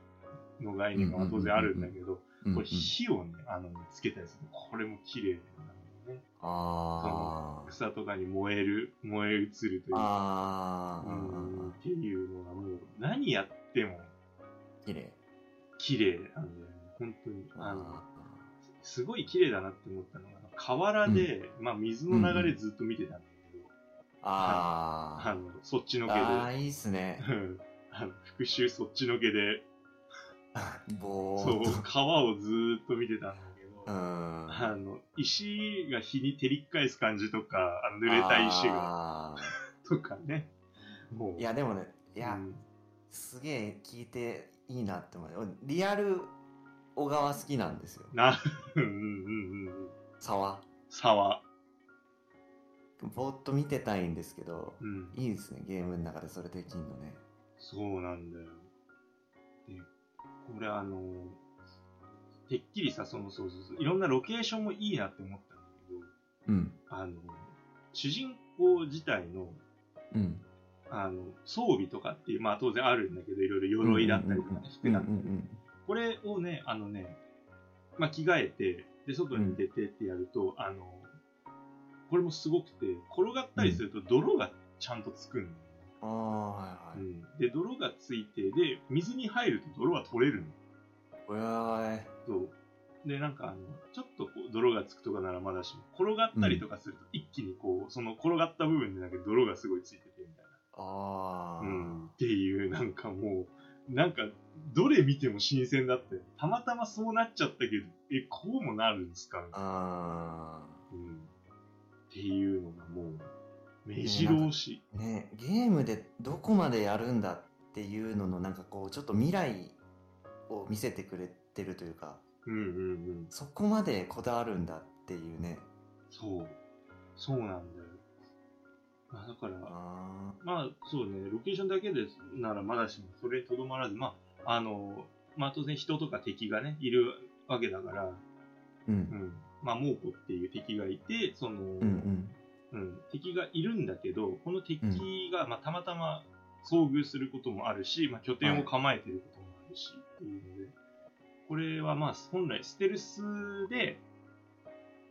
の概念が当然あるんだけど、うんうん、これ火をね、あの、つけたりするこれも綺麗なんだよね。あー草とかに燃える、燃え移るというか、あー、うんっていうのがもう、何やっても綺麗。綺麗なんだよね。本当に。あの、あすごい綺麗だなって思ったのが、河原で、まあ水の流れずっと見てたんだけど、あーあの、そっちのけで、あー、いいっすね。うんあの復讐そっちのけで、そう川をずーっと見てたん。あの、石が日に照り返す感じとか、あの濡れた石が、が。とかね。もう、いや、でもね、いや、うんすげえ聞いていいなって思う。俺リアル小川好きなんですよ。な、うんうんうんうん。沢。沢。ぼーっと見てたいんですけど、うん。いいですね、ゲームの中でそれできんのね。そうなんだよ。で、これあの、てっきりさ、その、そうそうそう、いろんなロケーションもいいなって思ったんだけど、うん。あの、主人公自体の、うん。あの、装備とかっていう、まあ当然あるんだけど、いろいろ鎧だったりとかね、服だったりうんうんこれをね、あのね、まあ、着替えて、で、外に出てってやると、あの、これもすごくて、転がったりすると泥がちゃんとつくんだよね。うん。ああ、はいはい。うん。で、泥がついて、で、水に入ると泥は取れるの。おやーい。そう。で、なんかあの、ちょっとこう泥がつくとかならまだしも、転がったりとかすると、一気にこう、その転がった部分でなんか泥がすごいついててみたいああ。な。うん。っていう、なんかもう、なんか、どれ見ても新鮮だったよ。たまたまそうなっちゃったけど、え、こうもなるんですかみたいな。あうん。っていうのがもう、目白押し。あ。ねゲームでどこまでやるんだっていうののなんかこう、ちょっと未来を見せてくれてるというか、うんうんうん。そこまでこだわるんだっていうね。そう。そうなんだよ。まあ、だから、あまあ、そうね、ロケーションだけですならまだしも、それにとどまらず、まあ、あの、まあ当然人とか敵がね、いるわけだから、ーうん。うん。まあ、猛虎っていう敵がいて、その、うんうん。うん敵がいるんだけど、この敵が、まあたまたま遭遇することもあるし、まあ拠点を構えてることもあるし、っていうので、これはまあ本来ステルスで、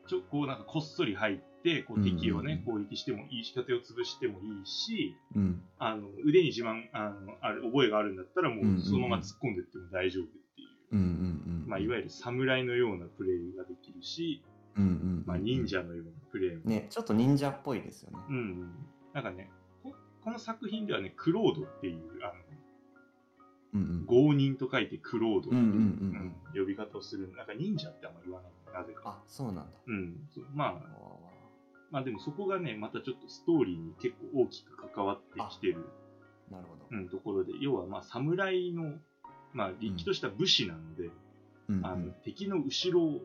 ちょ、こうなんかこっそり入って、こう敵をね、うん攻撃してもいいし、拠点を潰してもいいし、うん。あの、腕に自慢、あの、ある、覚えがあるんだったら、もうそのまま突っ込んでっても大丈夫っていう。うんうんうん。まあ、いわゆる侍のようなプレイができるし、うんうんうん。まあ、忍者のようなプレイも。ね、ちょっと忍者っぽいですよね。うんうん。なんかね、ここの作品ではね、クロードっていう、あの、。拷人と書いてクロードっていう、うんうんうんうんうん呼び方をする。なんか忍者ってあんま言わない。なぜか。あ、そうなんだ。うん。まあ、あまあでもそこがね、またちょっとストーリーに結構大きく関わってきてる。ーなるほど。うん、ところで、要はまあ侍の、まあ、立気とした武士なので、うんうんあの敵の後ろを、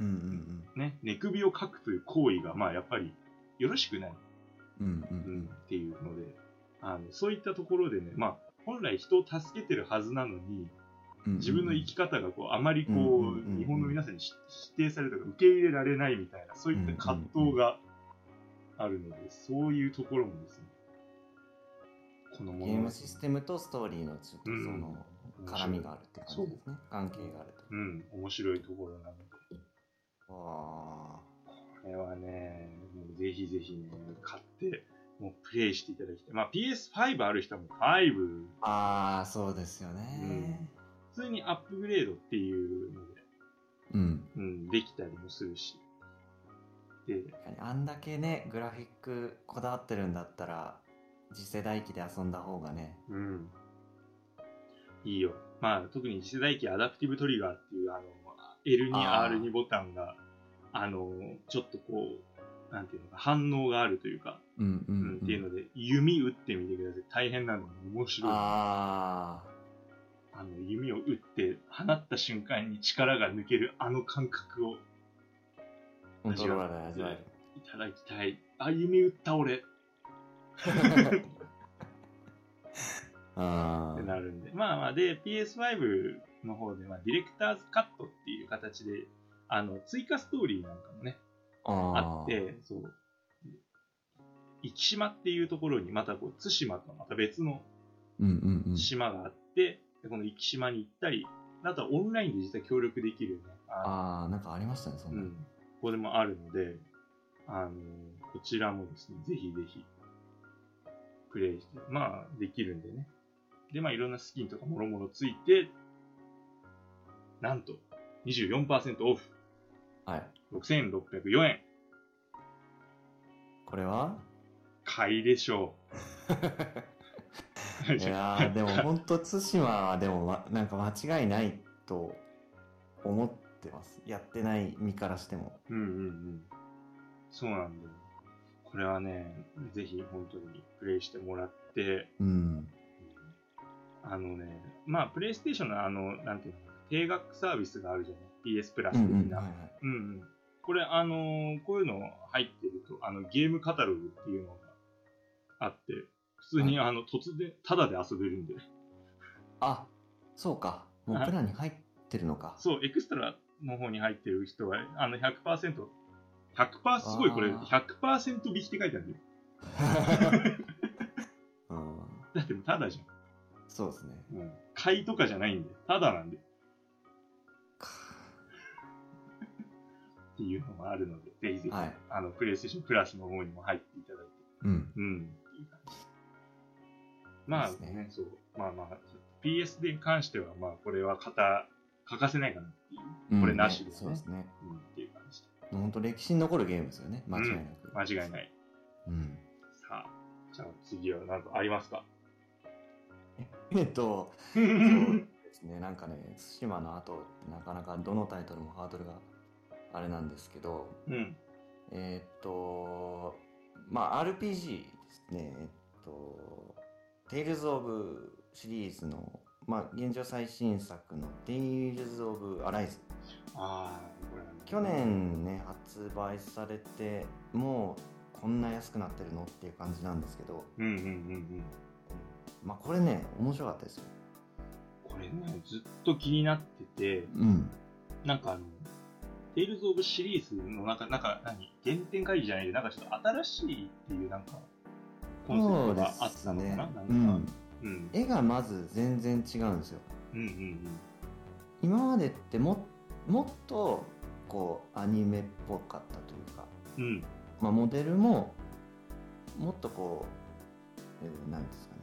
うんうんね、寝首をかくという行為が、まあ、やっぱりよろしくない、うん。うんううんん、っていうのであの、そういったところでね、まあ、本来人を助けてるはずなのに、うん。自分の生き方がこうあまりこう日本の皆さんにし否定されるとか受け入れられないみたいな、そういった葛藤があるので、そういうところもですね、このゲものームシステムとストーリーのちょっとそうんの絡みがあるって感じですね。関係があると。うん、面白いところなので。あこれはね、もうぜひぜひね、買って、もうプレイしていただきたい。まあ PS5 ある人はもう5、あ。ああ、そうですよね。普通にアップグレードっていうので、うん。うん、できたりもするし。で、あんだけね、グラフィックこだわってるんだったら、次世代機で遊んだ方がね。うん。いいよ。まあ特に次世代機アダプティブトリガーっていう、あの、L2、あー R2 ボタンが、あの、ちょっとこう、なんていうのか、反応があるというか、うんううんん、っていうので、弓打ってみてください。大変なのに面白い。ああの、弓を打って、放った瞬間に力が抜けるあの感覚を味わえる。いただきたい。あ、弓打った俺 っあてなるんで。まあまあ、で、PS5 の方では、ディレクターズカットっていう形で、あの、追加ストーリーなんかもね、ああって、そう。生島っていうところに、またこう、対馬とまた別のうんうんうん。島があって、でこの生島に行ったり、あとはオンラインで実際協力できるね、あああ、なんかありましたね、そんな。うん、ここでもあるので、あのこちらもですね、ぜひぜひ、プレイして、まあ、できるんでね。で、まあ、いろんなスキンとかもろもろついて、なんと、24%オフ、はい。6604円。これは？買いでしょう。いやー、でも本当対馬はでも、ま、なんか間違いないと思ってます。やってない身からしても。うんうんうん。そうなんだよ。これはね、ぜひ本当にプレイしてもらって、うん。あのね、まあ、プレイステーションのあの、なんていうの、定額サービスがあるじゃない ?PS プラスうん的な。うん。はいはい。うんうん。これ、あのーこういうの入ってると、あの、ゲームカタログっていうのがあって、普通に、あの、突然、タダで遊べるんで。あ、そうか。もうプランに入ってるのか。そう、エクストラの方に入ってる人は、あの、100%、100%、すごいこれ、あ100%引きって書いてあるんだよ。うん。だってタダじそうですね。ゃん。うん。買いとかじゃないんで、タダなんで。っていうのもあるので、ぜひぜひ、はい。あの、プレイステーションプラスの方にも入っていただいて、うん。うん、っていう感じ。まあですねね、そう、まあまあ、PS に関しては、まあ、これは型、欠かせないかなっていう、これなしですねそうですね。うん、っていう感じで。本当歴史に残るゲームですよね。間違いなく。間違いない。うん。さあ、じゃあ次は何かありますか？えっと、そうですね。なんかね、対馬の後ってなかなかどのタイトルもハードルがあれなんですけど、うん。えーっと、まあ RPG ですね。えっと、Tales of シリーズの、まあ現状最新作の Tales of Arise。ああ、これなんだ去年ね、発売されて、もうこんな安くなってるのっていう感じなんですけど、うんうんうんうん。まあこれね、面白かったですよ。これね、ずっと気になってて、うん。なんかあの、テイルズ・オブ・シリーズのなんか、なんか何、原点回帰じゃないで、なんかちょっと新しいっていうなんか、コンセプトがあったのかな、なんか、ううんん。絵がまず全然違うんですよ。うんうん今までってももっとこうアニメっぽかったというか、うん。うん。まあ、モデルももっとこう、えーなんですかね、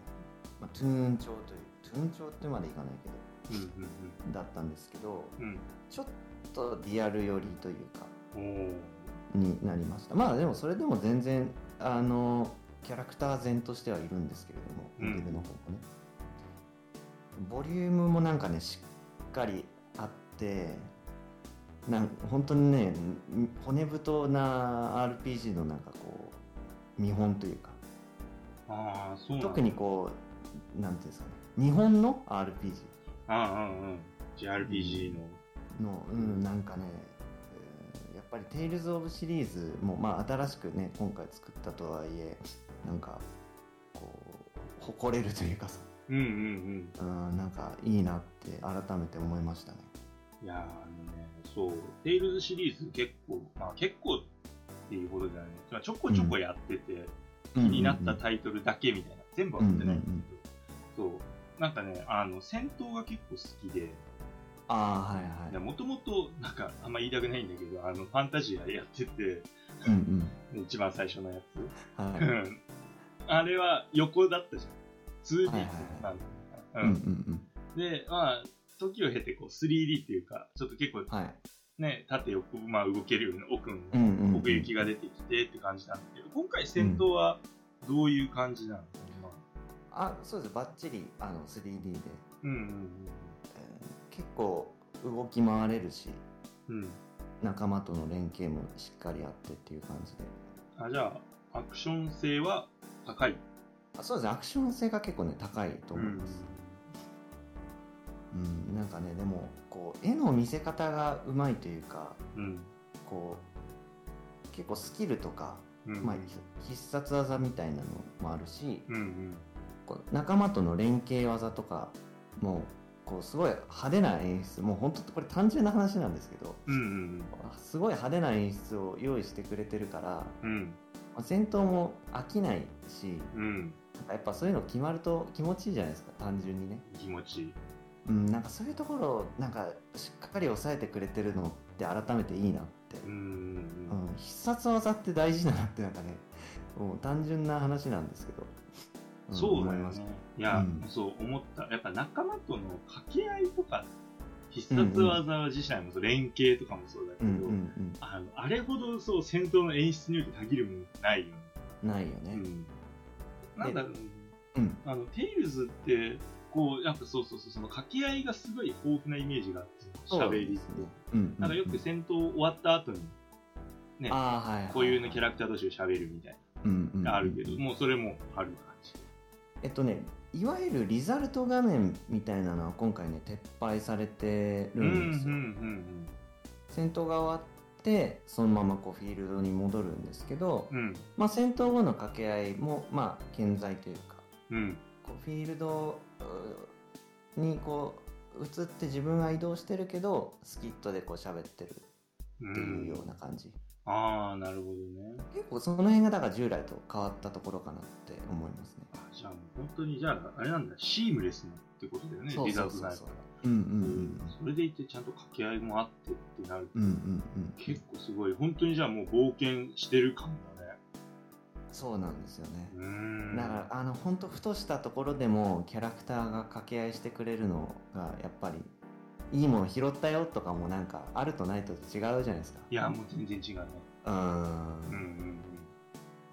まあ、トゥーン調というトゥーン調ってまでいかないけうんうんどだったんですけどうん。うん。ちょっとリアル寄りというか。になりました。まあでもそれでも全然あのキャラクター前としてはいるんですけれどもうん。モデルの方もね、ボリュームもなんかねしっかりあってなん本当にねん骨太な RPG のなんかこう見本というか。ああ、そう特にこうなんていうんですかね日本の RPG ああ、うんうん。JRPG の。の、うん、なんかね、えーやっぱり「テイルズ・オブ」シリーズも、まあ、新しくね今回作ったとはいえなんかこう誇れるというかさ、うんうんうん、なんかいいなって改めて思いましたね。うん。いやー、あのね、そう、テイルズシリーズ結構、まあ結構っていうほどじゃないまあちょこちょこやってて、気になったタイトルだけみたいな、全部はやってないんですけど、そう、なんかね、あの、戦闘が結構好きで、ああはいはい。もともと、なんか、あんま言いたくないんだけど、あの、ファンタジアやってて、うん一番最初のやつ。うんはい。うん。あれは横だったじゃん。2D はいはいなんうん。だうんうん。で、まあ、時を経てこう 3D っていうか、ちょっと結構はい。ね、縦横、まあ動けるような奥のうんうんうん。奥行きが出てきてって感じなんだけど、今回戦闘はどういう感じなの、まあ。あそうです。バッチリあの 3D で、うんうんえー結構動き回れるしうん。うん。仲間との連携もしっかりあってっていう感じであ、じゃあ、アクション性は高い？あそうですねアクション性が結構ね高いと思います、うんなんかねでもこう絵の見せ方がうまいというかうん。こう結構スキルとか、うん。まあ、ひ必殺技みたいなのもあるしうんうん。こう仲間との連携技とかもこうすごい派手な演出もう本当これ単純な話なんですけどうんうんすごい派手な演出を用意してくれてるから、うん。まあ戦闘も飽きないしうん。なんかやっぱそういうの決まると気持ちいいじゃないですか単純にね気持ちいい。うんなんかそういうところをなんかしっかり抑えてくれてるのって改めていいなってうんうんうん、必殺技って大事だなってなんかねもう単純な話なんですけど、うん。そうだよね思います。いや、うんそう思った。やっぱ仲間との掛け合いとか、必殺技自体もそう、連携とかもそうだけど、あのあれほどそう戦闘の演出によってたぎるものないよね。うんないよねうん。なんだろう、うんあの、テイルズって、こう、なんかそうそうそう、その掛け合いがすごい豊富なイメージがあって、喋りって。ですねうんなんかよく戦闘終わった後に、ね、ああはいはいはいこういうのキャラクター同士で喋るみたいな、あるけど、もうそれもある感じ。えっとねいわゆるリザルト画面みたいなのは今回ね撤廃されてるんですよ、うん戦闘が終わってそのままこうフィールドに戻るんですけど、うんうん。まあ、戦闘後の掛け合いもまあ健在というかうん。こうフィールドうにこう移って自分は移動してるけどスキットでこう喋ってるうん。っていうような感じ、ああ、なるほどね。結構その辺がだから従来と変わったところかなって思いますね。あじゃあもう本当に、じゃあ、あれなんだ、シームレスなってことだよね、そうそうそうそう。うんうんそれでいてちゃんと掛け合いもあってってなると、うんうんうん。うん結構すごい、本当にじゃあもう冒険してる感だね。そうなんですよね。だからあの本当ふとしたところでもキャラクターが掛け合いしてくれるのがやっぱりいいもの拾ったよとかもなんかあるとないと違うじゃないですかいや、もう全然違うね。うーんうんうん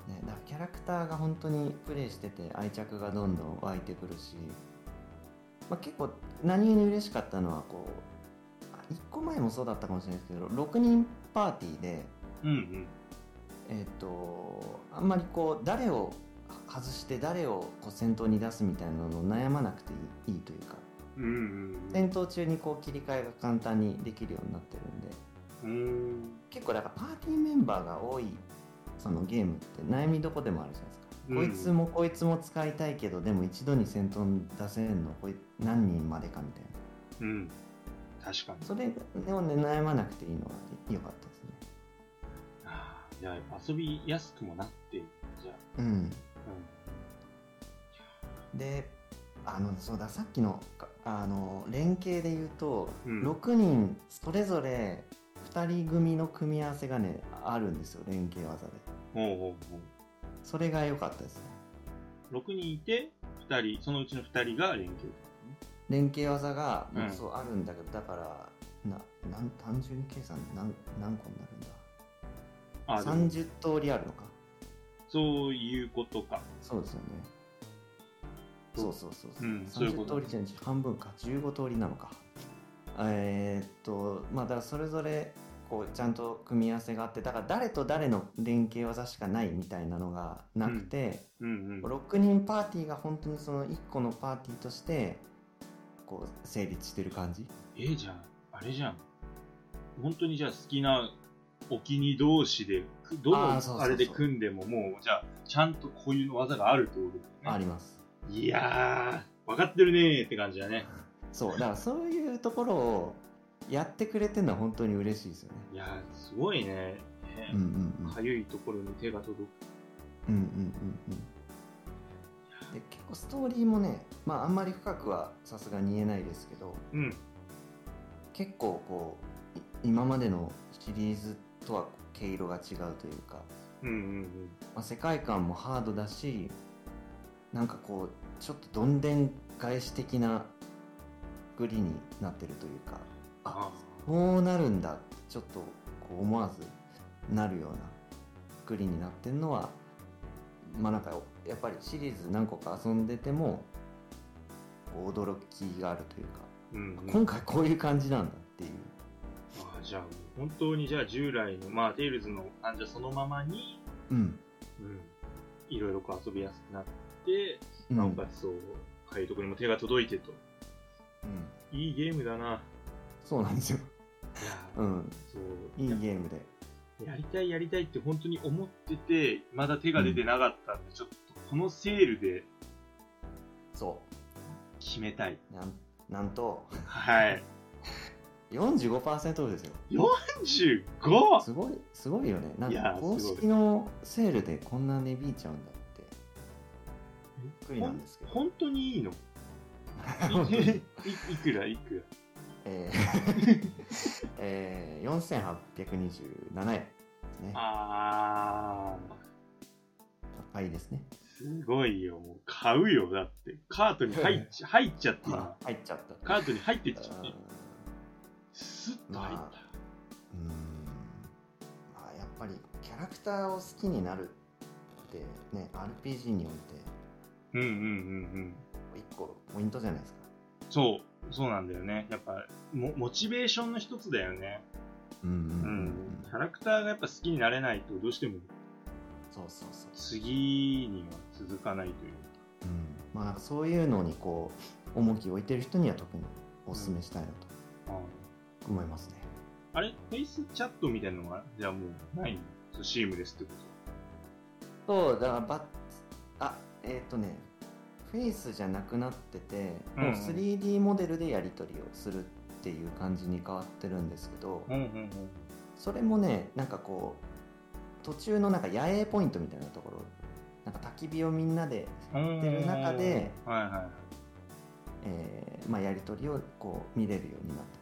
ね、だからキャラクターが本当にプレイしてて愛着がどんどん湧いてくるし、まあ、結構何気に嬉しかったのはこう1個前もそうだったかもしれないですけど6人パーティーで、うん。うんうん。えっとあんまりこう誰を外して誰をこう先頭に出すみたいなのを悩まなくていいいいというかうんうん戦闘中にこう切り替えが簡単にできるようになってるんでうん。結構だからパーティーメンバーが多いそのゲームって悩みどこでもあるじゃないですか、うんこいつもこいつも使いたいけどでも一度に戦闘に出せるのこい何人までかみたいなうん。確かに。それをね悩まなくていいのが良かったですねああ、じゃあ遊びやすくもなってる。じゃあ。うんうであのそうださっきのかあの連携で言うと、うん。6人それぞれ2人組の組み合わせがねあるんですよ連携技で。うほうほう。それが良かったですね。6人いて、2人、そのうちの2人が連携。連携技が、うんそうあるんだけどだからななん単純計算何何個になるんだ？あでも。30通りあるのか。そういうことか。そうですよねそうそうそうそう、うんそういうこと30通りじゃない半分か。15通りなのか。えーっとまあだからそれぞれこうちゃんと組み合わせがあってだから誰と誰の連携技しかないみたいなのがなくて、うんうん。6人パーティーが本当にその1個のパーティーとしてこう成立してる感じ。えー、じゃあ、あれじゃん。本当にじゃあ好きなお気に同士で、くどのあれで組んでももう、じゃあ、ちゃんとこういう技があるってことだよね。ありますいやー、分かってるねーって感じだね。そうだからそういうところをやってくれてるのは本当に嬉しいですよねいやー、すごいね。うんうんうんかゆいところに手が届く。うんうんうんうんで結構ストーリーもねまああんまり深くはさすがに言えないですけどうん。結構こうい今までのシリーズとは毛色が違うというか、うんうんまあ、世界観もハードだしなんかこうちょっとどんでん返し的な作りになってるというかああこうなるんだってちょっとこう思わずなるような作りになってるのはまあなんかやっぱりシリーズ何個か遊んでても驚きがあるというか、ーうんうん。今回こういう感じなんだっていう。あーじゃあ、本当にじゃあ従来の、まあ、テイルズの患者そのままに、うん、うん、いろいろこう遊びやすくなって、うんなおかつそう、かゆいところにも手が届いてと。うん、いいゲームだな。そうなんですよ、いやー、うん、そう。いいゲームでやりたいやりたいって本当に思ってて、まだ手が出てなかったんで、ちょっとこのセールでそ決めたい。うなんなんとはい。45%オフですよ 45! すごいすごいよねなんいやーか公すごい式のセールでこんな値引いちゃうんだってびっくりなんですけど本当にいいの？い いくらいくら？えー えー、4827円ですねあ高いですねー、すごいよ。もう買うよ。だって。カートに入っち入っちゃって。入っちゃったカートに入ってっちゃってう。スッと入った。まーんまあやっぱりキャラクターを好きになるってね RPG においてうんうんうんうん。一個ポイントじゃないですかそう。そうなんだよね。やっぱ、モモチベーションの一つだよね。うんうんうん。キャラクターがやっぱ好きになれないと、どうしてもそうそうそう次には続かないという。うんまあなんかそういうのにこう重きを置いてる人には特にお勧めしたいなあと思いますね、あれ？フェイスチャットみたいなのが、じゃあもうないの？そうシームレスってこと？そうだからバッあえっ、とねフェイスじゃなくなってて、うんうんもう 3D モデルでやり取りをするっていう感じに変わってるんですけど、うんうんうん。それもねなんかこう途中のなんか野営ポイントみたいなところなんか焚き火をみんなでやってる中で、はいはい。えーまあ、やり取りをこう見れるようになって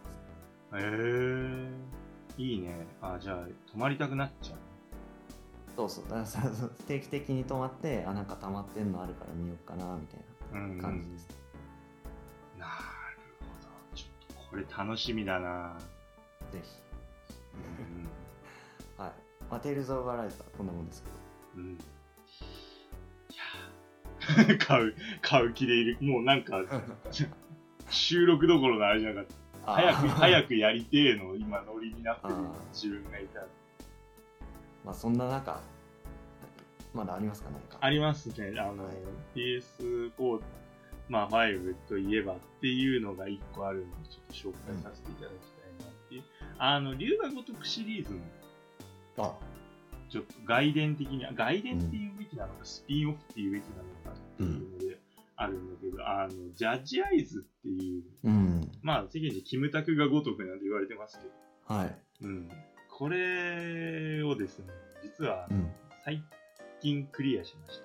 ますへえいいね。あ、じゃあ、泊まりたくなっちゃう。そうそうだからさ 定期的に泊まってあなんか溜まってんのあるから見ようかなみたい。な感じです、なるほど。ちょっとこれ楽しみだな。ぜひうん。はいまあ、テイルズ・オブ・アライズはこんなもんですけどうん。いや 買う、買う気でいる。もうなんか、収録どころのあれじゃなかった。早く、く早くやりてえの今ノリになってる自分がいた。まあそんな中まだありますか何か？ありますね。あの、はい。PS4、まあ5といえばっていうのが一個あるので、ちょっと紹介させていただきたいなっていう。あの、龍が如くシリーズの、あ。ちょっと外伝的に、外伝っていうべきなのか、スピンオフっていうべきなのかっていうので、あるんだけど、あの、ジャッジアイズっていう、うん。まあ、世間でキムタクが如くなんて言われてますけど、はい。うん。これをですね、実はうん最近クリアしました。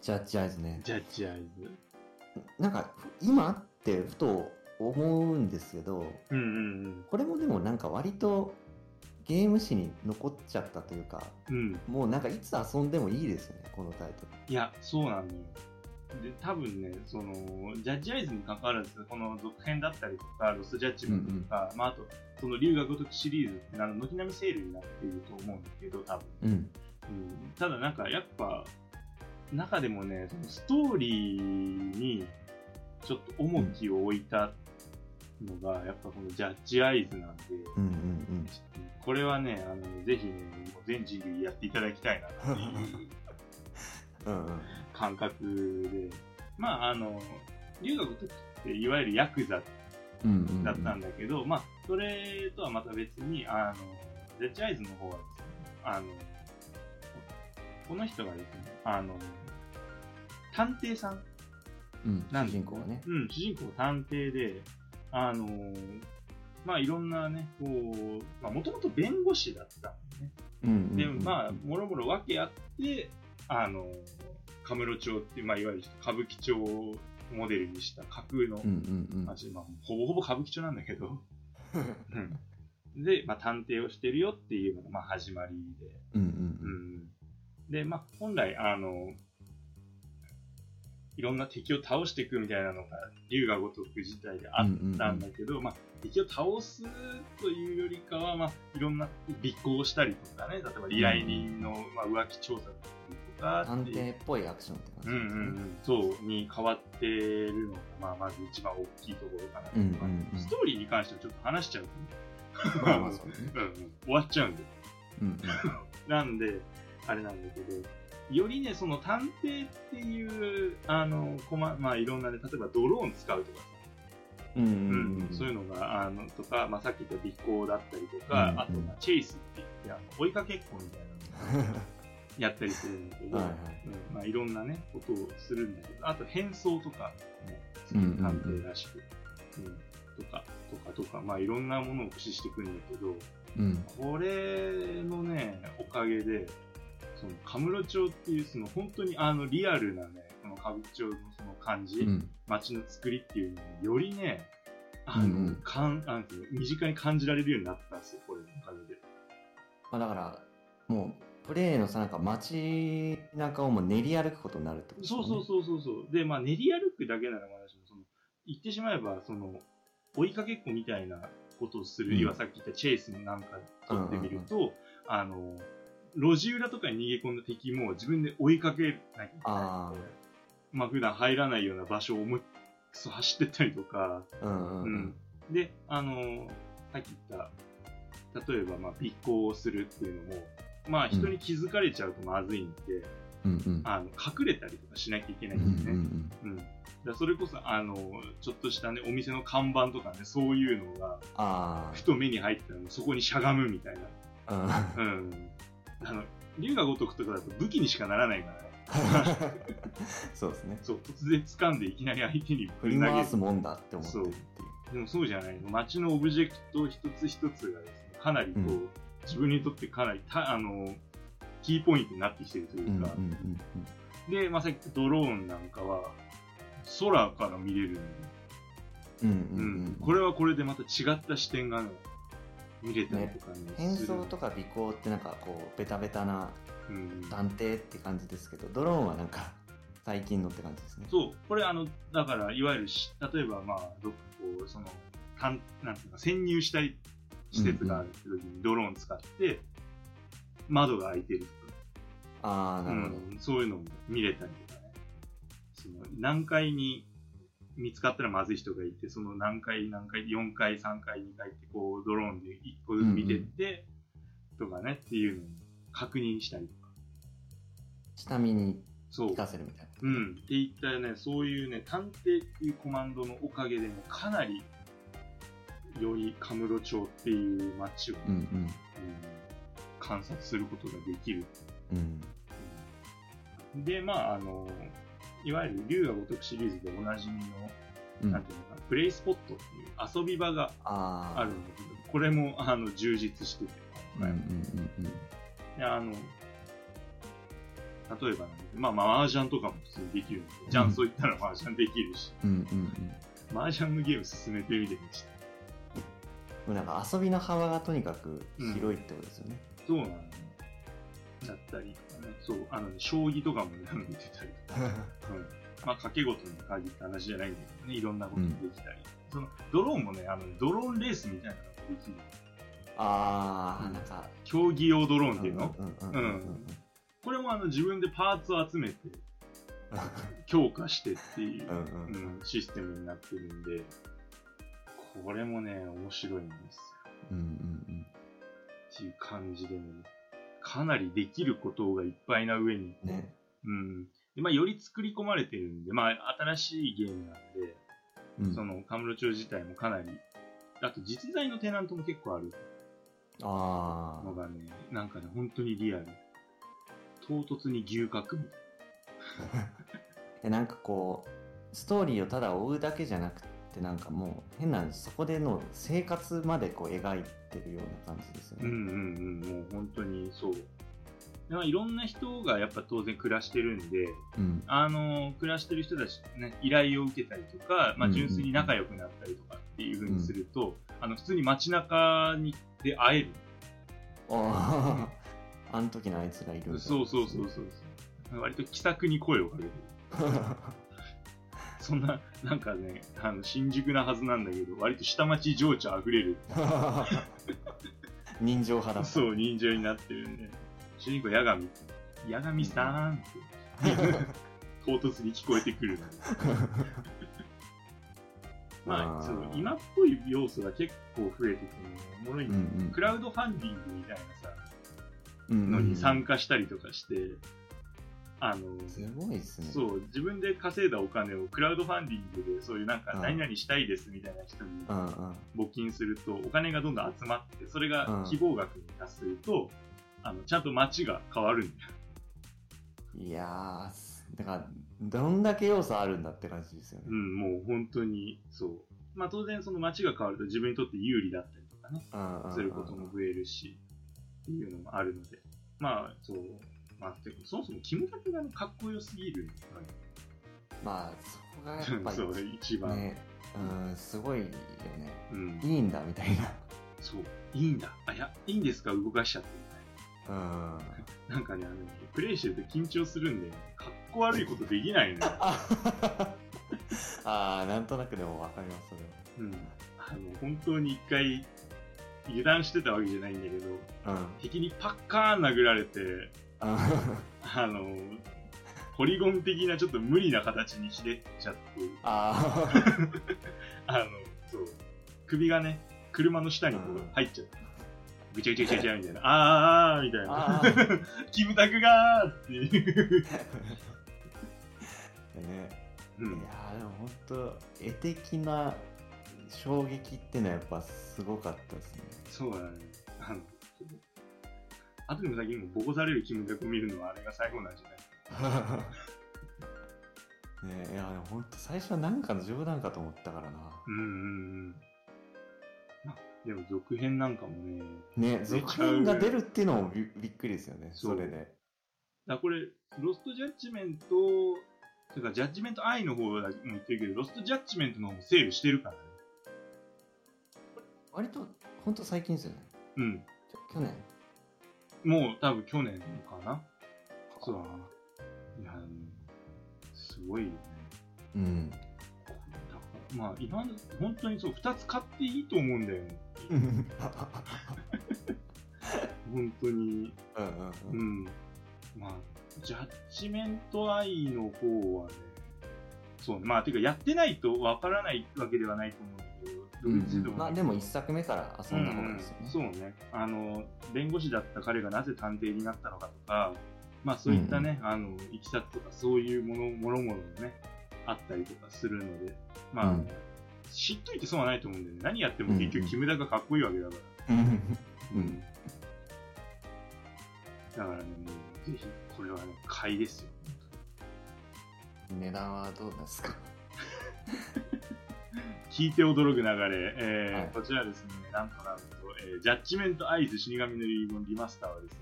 ジャッジアイズねジャッジアイズ。なんか今ってふと思うんですけどうんうんこれもでもなんか割とゲーム史に残っちゃったというかうん。うん。もうなんかいつ遊んでもいいですよねこのタイトいや、そうなのよ。で、多分ね、その、ジャッジアイズに関わらず、この続編だったりとか、ロストジャッジメントとか、まあ、あと、その龍が如くシリーズって、あの、軒並みセールになっていると思うんだけど、多分。ルうん。うん、ただなんか、やっぱ、中でもね、そのストーリーに、ちょっと重きを置いたのが、やっぱこのジャッジアイズなんで、うんうん。これはね、あの、ぜひね、もう全人類やっていただきたいなっていう。うんうん感覚で、まあ、あの、龍が如くっていわゆるヤクザうんうんだったんだけど、まあ、それとはまた別に、あの、ジャッジアイズの方はですね、あの、この人がですね、あの、探偵さんうんなん主人公はね。うん、主人公探偵で、あの、まあ、いろんなね、こう、まあ、もともと弁護士だったんだね。うんうんで、うん。まあ、もろもろ訳あって、あの、カムロ町っていう、まあ、いわゆる歌舞伎町をモデルにした架空のうんうんうん。街、まあ、ほぼほぼ歌舞伎町なんだけど、うん。で、まあ、探偵をしてるよっていうのが、まあ、始まりで、うんうんううん。ん。で、まあ、本来、あの、いろんな敵を倒していくみたいなのが、龍が如く自体であったんだけど、まあ、敵を倒すというよりかは、まあ、いろんな尾行したりとかね、例えば依頼人の、まあ、浮気調査とか探っていう偵っぽいアクションってうんうん感じですねうん、そう、に変わってるの。が、まあ、まず一番大きいところかなと、うんうんうん。ストーリーに関してはちょっと話しちゃうと、まあまあそうね。うんうん、終わっちゃうんで。うんうん。なんで、あれなんだけど、よりね、その探偵っていう、あの、こま、まあいろんなね、例えばドローン使うとかさ、うんううん。んうんそういうのが、あの、とか、まあさっき言った尾行だったりとか、うんうん。あと、まあチェイスって言って、あの追いかけっこみたいな やったりするん。だけど、はいはい。うん。まあ、いろんなね、ことをするんだけど、あと変装とかも、探偵らしく、うん。とか、とかとか、まあいろんなものを駆使してくるんだけど、うん。これのね、おかげで、その、カムロ町っていう、その、本当にあの、リアルなね、この歌舞伎町のその感じ、うん。街の作りっていうのによりね、あの、うんうん。かん、なんていうの身近に感じられるようになったんですよ、これのおかげで。まあだから、もう、プレイのさ、なんか街中をもう練り歩くことになるってことですそうね。そうそうそうそう。で、まあ練り歩くだけならまだしも、その、言ってしまえば、その、追いかけっこみたいなことをする、うん今さっき言ったチェイスなんか撮ってみると、あの、路地裏とかに逃げ込んだ敵も自分で追いかけなきゃいけない。あまあ普段入らないような場所を思いっくそ走ってったりとか、あ、うんうんうん。で、あのさっき言った、例えば、まあ、尾行をするっていうのも、まあ、人に気づかれちゃうとまずいんで、うんうん。あの、隠れたりとかしなきゃいけないうんうんんだよね。うん。だそれこそ、あの、ちょっとしたね、お店の看板とかね、そういうのが、あふと目に入ったら、そこにしゃがむみたいあ、うん。な。うん。あの、龍が如くとかだと武器にしかならないからね。そうですね。そう、突然掴んでいきなり相手に振り投げる回すもんだって思ってるっていう。でもそうじゃないの。街のオブジェクト一つ一つがですね、かなりこう、うん自分にとってかなりた、あの、キーポイントになってきてるというか、うんうんうんで、まあ、さっきドローンなんかは、空から見れるうん。うんううんうんん。これはこれでまた違った視点がね、見れたりとかね、変装とか尾行ってなんかこう、ベタベタなうん、探偵って感じですけど、ドローンはなんか、最近のって感じですね。そう、これあの、だから、いわゆるし、例えばまあ、どこう、その、たんなんていうか、潜入したい施設があるって時にドローン使って、窓が開いてるとか、ああ、なるほど。うん、そういうのも見れたりとかね。その何階に見つかったらまずい人がいて、その何階何階、4階、3階、2階ってこうドローンで1個ずつ見てって、とかねっていうのを確認したりとか。下見にそう行。かせるみたいな。うん。っていったね、そういうね、探偵っていうコマンドのおかげでね、かなり、よりカムロ町っていう街を、うんうん観察することができるうん。うん。で、まあ、あの、いわゆる竜が如くシリーズでおなじみの、うんなんていうのかな、プレイスポットっていう遊び場があるんだけど、これも、あの、充実してて、うんうんうんうん。であの、例えばなんだけど、まあ、まあ、麻雀とかも普通にできるんで、ジャンソ行ったら麻雀できるし、うんうんうん。麻雀のゲーム進めてみてました。もうなんか遊びの幅がとにかく広いってことですよね。そうなのね。だったりそう、あの、将棋とかもね、見てたりとか、うん。まあ、掛け事に限った話じゃないんだけどね、いろんなことできたり。その、ドローンもね、あの、ドローンレースみたいなのができる。ああ、うんなんか。競技用ドローンっていうの、うんうんうんうんこれもあの、自分でパーツを集めて、強化してっていう、うんうんうんシステムになってるんで、これもね、面白いんですよ。うんうんっていう感じでね、かなりできることがいっぱいな上に、うん。ね。うん。でまあ、より作り込まれてるんで、まあ、新しいゲームなんで、うんその、カムロ町自体もかなり、あと実在のテナントも結構あるあのがね、なんかね、本当にリアル。唐突に牛角みたいあ。なんかこう、ストーリーをただ追うだけじゃなくて、なんかもう変なそこでの生活までこう描いてるような感じですよな。うんね。うんうん、もう本当にそう。いろんな人がやっぱ当然暮らしてるんで、うん。あの、暮らしてる人たちね、依頼を受けたりとか、まあ、うんうん純粋に仲良くなったりとかっていう風にすると、あの、普通に街中にで会える。ああ、あの時のあいつがいるそうそうそうそう。割と気さくに声をかけてる。そんな、なんかね、あの、新宿なはずなんだけど、割と下町情緒あふれる。人情派だ。そう、人情になってるんで、主人公、八神。八神さんって、唐突に聞こえてくるの。まあ、その今っぽい要素が結構増えてて、おもろいんうんうんクラウドファンディングみたいなさ、うんのに参加したりとかして、あの、すごいですね。そう、自分で稼いだお金をクラウドファンディングで、そういうなんか、うん何々したいですみたいな人に。募金すると、お金がどんどん集まって、それが希望額に達すると、あの、ちゃんと街が変わるんだよ。いやーすだからどんだけ要素あるんだって感じですよねう、ん、もう本当に、そう。まあ当然その街が変わると自分にとって有利だったりとかね、することも増えるし、っていうのもあるので。まあ、そう。まあ、てかそもそもキムタクがね、かっこよすぎるのまあそこがやっ。ぱり そう、一番。ねうんすごいよねうん。いいんだみたいなそう。いいんだ。あ、いや、いいんですか？動かしちゃってみたいうんな。なんかね、あの、プレイしてると緊張するんで、かっこ悪いことできないのよ。あ あーなんとなくでもわかりますそれうん。あの、本当に一回、油断してたわけじゃないんだけど、はうん敵にパッカーン殴られて、ああの、ポリゴン的なちょっと無理な形にひねっちゃって、あ あの、そう、首がね、車の下にこううん入っちゃって、ぐちゃぐちゃぐちゃぐちゃみたいな、あーあーみたいあな、ー。キムタクがーっていう。で ね。いうん。やーでも本当絵的な衝撃ってのはやっぱすごかったですね。そうだね。後でも先にもボコされるキムタ見るのはあれが最後なんじゃない？ねいやでも本当最初は何かの冗談かと思ったからなうんうんうん。まあでも続編なんかもね、ね続編が出るっていうのもびびっくりですよねそれでだこれ、ロストジャッジメント、というかジャッジメント I の方だも言ってるけど、ロストジャッジメントの方もセールしてるからね。割と本当最近ですよねうん。去年もう多分去年かな。そうだな。いや、すごいよね。うんだからまあ、今の、本当にそう、2つ買っていいと思うんだよね。本当に。うんうん。まあ、ジャッジメントアイの方はね、そうね。まあ、てか、やってないとわからないわけではないと思うんだけど、うもまあでも一作目から遊んだ方がいいですよね、うんそうね。あの、弁護士だった彼がなぜ探偵になったのかとか、まあそういったね、あの、いきさつとかそういうもの、もろもろね、あったりとかするので、まあ、うん知っといて損はないと思うんだよね。何やっても結うんうん局、キムタクがかっこいいわけだから。うんうん。だからね、もう、ぜひ、これはね、買いですよ。値段はどうですか？聞いて驚く流れ、えーはい。こちらですね、なんとなんと、えージャッジメントアイズ死神の遺言リマスターはですね、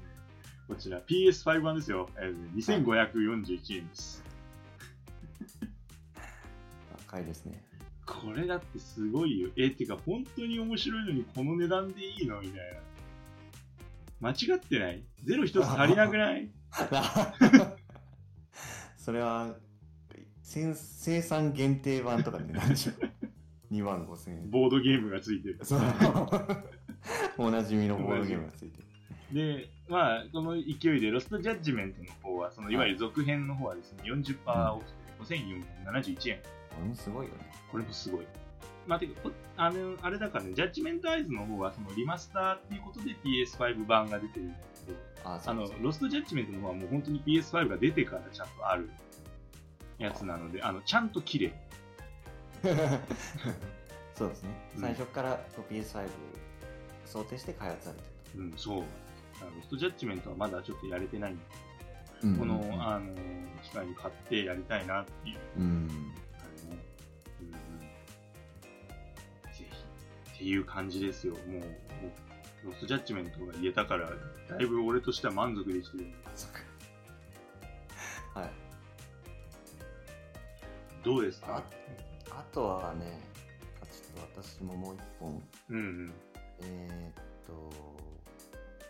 こちら PS5 版ですよ、えー、2541円です。高いですね。これだってすごいよ。えー、てか本当に面白いのにこの値段でいいのみたいな。間違ってない？ゼロ一つ足りなくない？それは生生産限定版とかになるでしょ。2万5千円。ボードゲームがついてる。そう。おなじみのボードゲームがついてる。で、まあ、この勢いで、ロストジャッジメントの方は、そのいわゆる続編の方はですね、40%オフで5471円。これもすごいよね。これもすごい。まあ、てか、こあの、あれだからね、ジャッジメントアイズの方は、そのリマスターっていうことで PS5 版が出てるんだけど、あのロストジャッジメントの方はもう本当に PS5 が出てからちゃんとあるやつなので、あの、ちゃんと綺麗。そうですねうん最初からこう PS5 想定して開発されてうん、そう。あのロストジャッジメントはまだちょっとやれてないんで、るこの、あの、機会に買ってやりたいなっていううんあれね。うんうん。ぜひ。っていう感じですよ。もう、もうロストジャッジメントが言えたから、だいぶ俺としては満足できてる。そっどうですか？あとはねあちょっと私ももう一本うんうん。えーっと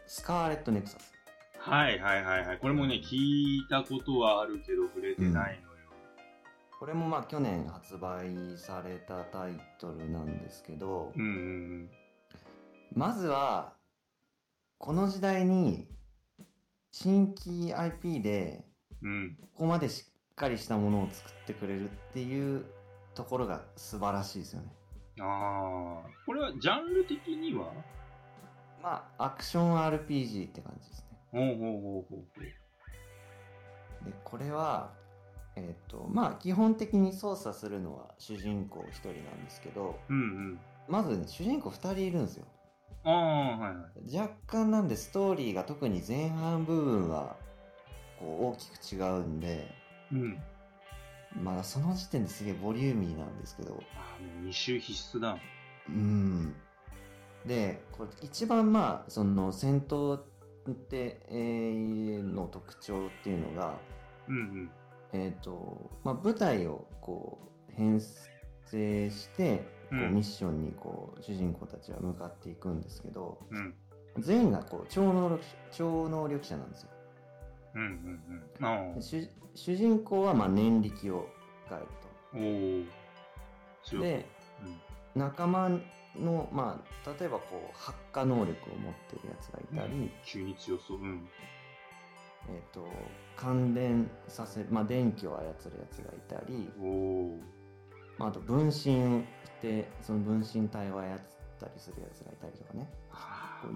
スカーレット・ネクサスはいはいはいはい。これもね、聞いたことはあるけど、触れてないのよ。これもまあ去年発売されたタイトルなんですけど、うんうんまずはこの時代に新規 IP でうん。うん。ここまでしっかりしたものを作ってくれるっていうところが素晴らしいですよね。ああ。これはジャンル的には？まあアクション RPG って感じですね。ほうほうほうほうほう。でこれはえっ、とまあ基本的に操作するのは主人公1人なんですけどうんうん。まずね主人公2人いるんですよ。ああ、はいはい。若干なんでストーリーが特に前半部分はこう大きく違うんで、うん。まあその時点ですげえボリューミーなんですけど、ああ、もう2周必須だ。うん。で、これ一番まあ、その戦闘って、えーの特徴っていうのが、うんうん。えっ、と、まあ舞台をこう編成して、こううんミッションにこう主人公たちは向かっていくんですけど、うん。全員がこう超能力超能力者なんですよ。うんうんうん。主主人公はまあ念力を使える。と。強い。で、仲間の、まあ、例えばこう発火能力を持ってるやつがいたり、うん急に強そう。うん。えっ、と、感電させ、まあ、電気を操るやつがいたり。まあ、あと分身して、その分身体を操ったりするやつがいたりとかね、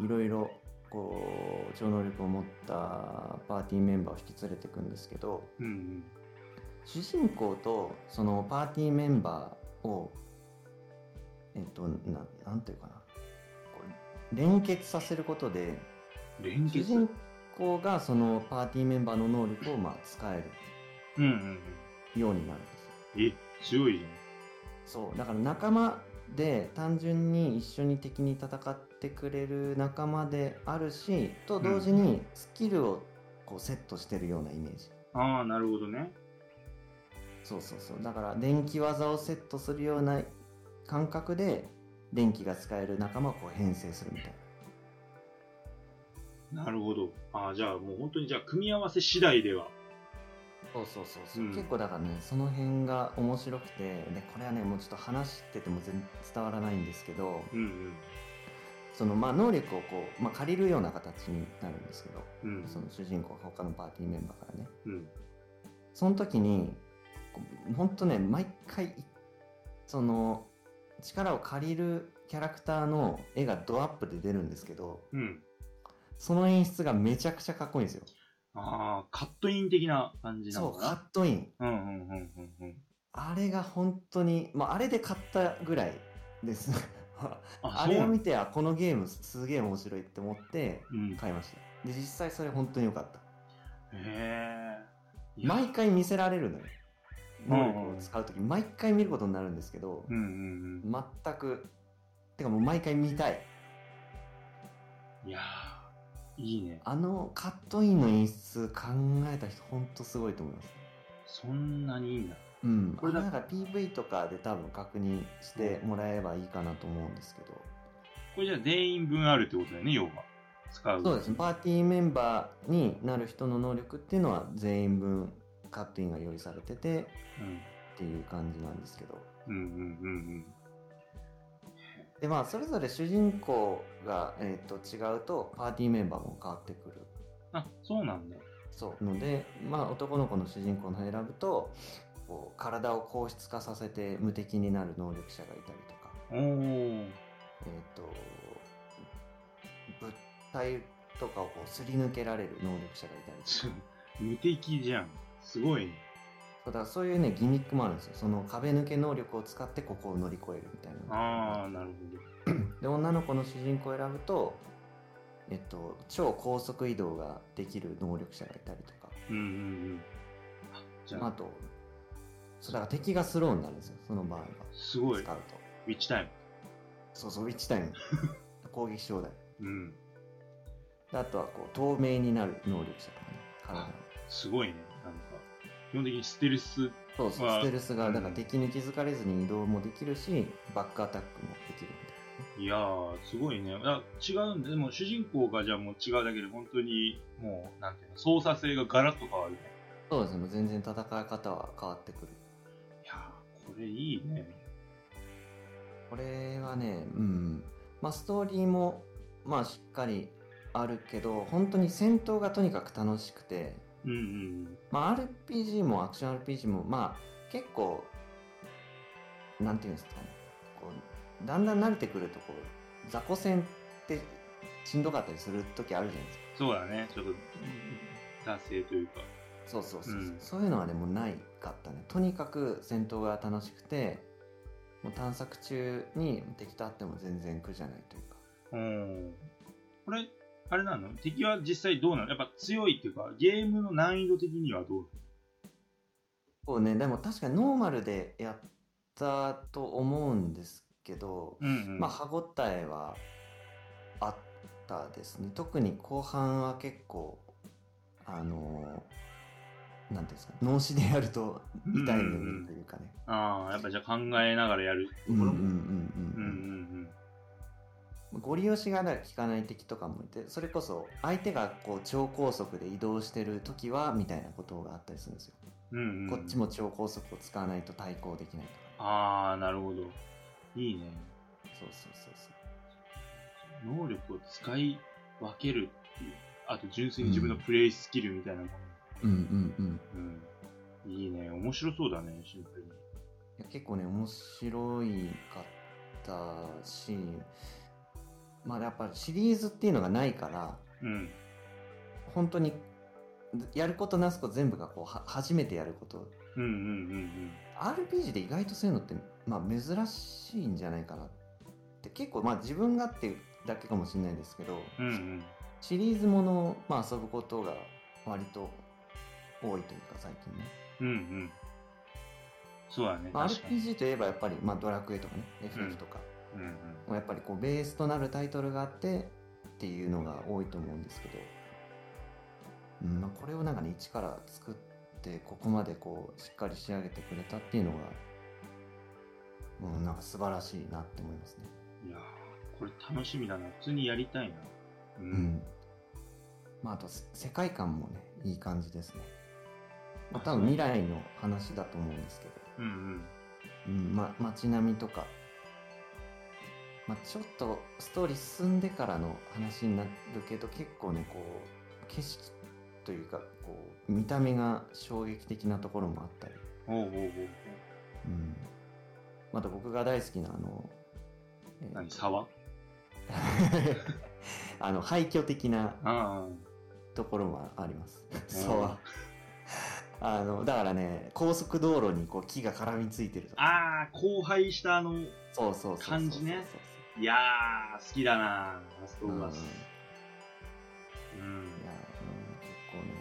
いろいろ、こう、超能力を持ったパーティーメンバーを引き連れていくんですけど、うんうん。主人公とそのパーティーメンバーを、えっ、と、ななんていうかな、連結させることで、連結？主人公がそのパーティーメンバーの能力をまあ使えうんうんるようになるんですよ。うん。え、強いじそうだから仲間で単純に一緒に敵に戦ってくれる仲間であるしと同時にスキルをこうセットしてるようなイメージ。ああ、なるほどね。そうそうそうだから電気技をセットするような感覚で電気が使える仲間をこう編成するみたいななるほど。ああ、じゃあもう本当にじゃあ組み合わせ次第では。そうそうそうそう、うん結構だからねその辺が面白くてでこれはねもうちょっと話してても全然伝わらないんですけどうんそのまあ能力をこう、まあ、借りるような形になるんですけどうん。うん。その主人公が他のパーティーメンバーからねうん。その時にほんとね毎回その力を借りるキャラクターの絵がドアップで出るんですけどうん。その演出がめちゃくちゃかっこいいんですよああ、カットイン的な感じなそうカ。ットインうんうんうんうんうん。あれが本当にまああれで買ったぐらいですあ、あそうなのれを見てあこのゲームすげえ面白いって思ってうん。へ買いましたで実際それ本当に良かったえ。いや毎回見せられるのようん能力を使う時毎回見ることになるんですけどうんうん全くてかもう毎回見たいうん。いやー、いいね。あのカットインの演出考えた人本当すごいと思いますそんなにいいんだ。うんこれなんか PV とかで多分確認してもらえばいいかなと思うんですけどこれじゃあ全員分あるってことだよね、要は。使う。そうですねパーティーメンバーになる人の能力っていうのは全員分カットインが用意されててっていう感じなんですけどうん。うんうんうんでまあそれぞれ主人公が、えー、と違うとパーティーメンバーも変わってくるうん。あ、そうなんだ。そうのでまあ男の子の主人公の選ぶとこう体を硬質化させて無敵になる能力者がいたりとかおー。えっ、と物体とかをこうすり抜けられる能力者がいたりとか無敵じゃん。すごいね。そうだそういうねギミックもあるんですよその壁抜け能力を使ってここを乗り越えるみたいなああ、なるほ で女の子の主人公を選ぶとえっと超高速移動ができる能力者がいたりとかど。うんうんうん。あじゃあ、あとそうだから敵がスローになるんですよその場合はすごい。使うとウィッチタイム。そうそう1タイム 攻撃障害うん。であとはこう透明になる能力者とかね体のすごいね。基本的にステルス。そうそうまあステルスがうんだから敵に気づかれずに移動もできるしバックアタックもできるみいやー、すごいね。あ違うんだ。でも主人公がじゃあもう違うだけで、本当に、もう、なんていうの、操作性がガラッと変わるそうですねもう全然戦い方は変わってくるいやー、これいいね。これはねうんまあストーリーもまあしっかりあるけど本当に戦闘がとにかく楽しくてうんうん。まあ RPG もアクション RPG もまあ結構なんていうんですかね。こうだんだん慣れてくるとこう雑魚戦ってしんどかったりする時あるじゃないですか。そうだね。ちょっと、惰性というか。そうそうそうそう、うん。そういうのはねもうないかったね。とにかく戦闘が楽しくてもう探索中に敵と会っても全然苦じゃないというか。うん。これ、あれなの？敵は実際どうなの？やっぱ強いっていうか、ゲームの難易度的にはどうそうね、でも確かにノーマルでやったと思うんですけど、うんうん。まあ歯応えはあったですね。特に後半は結構、あのーなんていうんですか、脳死でやると痛いというかね。ああ、やっぱじゃあ考えながらやるところも。うんうんうんうんうんうんご利用しが効かない敵とかもいてそれこそ相手がこう超高速で移動してる時はみたいなことがあったりするんですよ、うん。うんうん。こっちも超高速を使わないと対抗できないとかああ、なるほど。いいね。そうそうそうそう能力を使い分けるっていう。あと純粋に自分のプレイスキルみたいなもうんうんうんの。うん。いいね。面白そうだね、シンプルに。いや結構ね面白いかったしまあやっぱりシリーズっていうのがないからうん。本当にやることなすこと全部がこうは初めてやることうんうんうん RPG で意外とそういうのって、まあ、珍しいんじゃないかなって結構まあ自分がっていうだけかもしれないですけどうん。うんうん。シリーズものを、まあ、遊ぶことが割と多いというか最近ね、うんうん。そうだね。RPG といえばやっぱり、まあ、ドラクエとかね FF とか、うんうん。やっぱりこうベースとなるタイトルがあってっていうのが多いと思うんですけど、うんまあ、これをなんかね一から作ってここまでこうしっかり仕上げてくれたっていうのがうんなんか素晴らしいなって思いますね。いやーこれ楽しみだな。普通にやりたいな。う。うんん。まああとせ世界観もねいい感じですね。まあ、多分未来の話だと思うんですけど、うんうん。うんま、街並みとか、まあ、ちょっとストーリー進んでからの話になるけど結構ねこう景色というかこう見た目が衝撃的なところもあったり、おうおうおうおう。うん、また僕が大好きなあの、えー何沢？あの廃墟的なあところもあります。うんそう。あの、だからね、高速道路にこう木が絡みついてるとあ。か。ああ、荒廃したあの、いそうそうそうそうそう。感じねやー、好きだなラストオス。うん。や、うん、結構ね、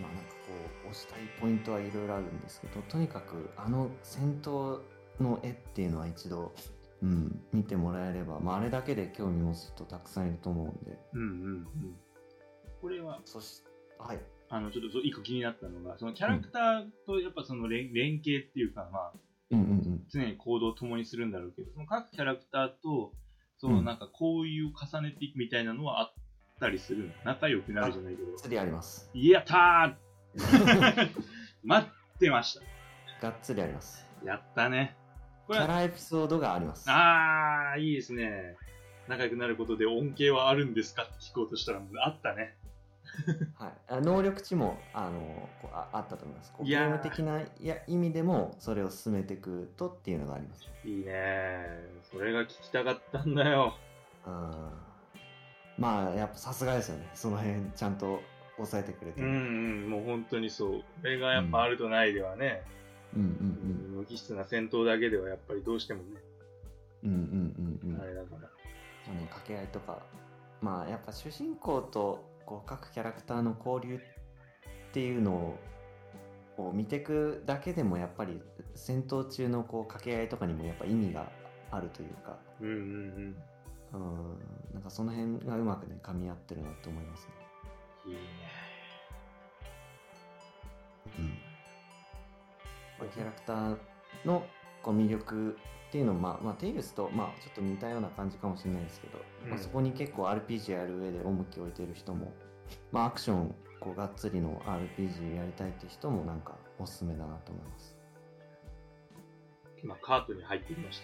まあなんかこう、押したいポイントはいろいろあるんですけど、とにかくあの戦闘の絵っていうのは一度、うん、見てもらえれば、まああれだけで興味持つ人たくさんいると思うんで、うんうんうん。これは、そし、はい。あの、ちょっと一個気になったのが、そのキャラクターとやっぱその連連携っていうか、まあ。常に行動を共にするんだろうけど、その各キャラクターと、そのうんなんか交友を重ねていくみたいなのはあったりするの？仲良くなるじゃないけど。釣りあります。やったー待ってましがっつりあります。た。やったね。これは、キャラエピソードがあります。あー、いいですね。仲良くなることで恩恵はあるんですか？って聞こうとしたら、あったね。はい、あ能力値もあのこうああったと思います。こうゲいやーーム的ないや意味でもそれを進めていくとっていうのがあります。いいねそれが聞きたかったんだよ。うんまあやっぱさすがですよね。その辺ちゃんと抑えてくれてる。うんうん、もう本当にそう。これがやっぱあるとないではね、うんうん無機質な戦闘だけではやっぱりどうしてもね、うんうんうんうんうん。あれだから。あの掛け合いとかまあやっぱ主人公とこう各キャラクターの交流っていうのを見ていくだけでもやっぱり戦闘中のこう掛け合いとかにもやっぱ意味があるというか。うんうんうん。うん、なんかその辺がうまくね、噛み合ってるなと思いますね。いいねうん。キャラクターのこう魅力っていうのも、まあ、まあ、テイルスと、まあ、ちょっと似たような感じかもしれないですけど、まあ、うんそこに結構 RPG やる上で重きを置いてる人も、まあ、アクション、こう、がっつりの RPG やりたいって人もなんかおすすめだなと思います。今、カートに入ってきまし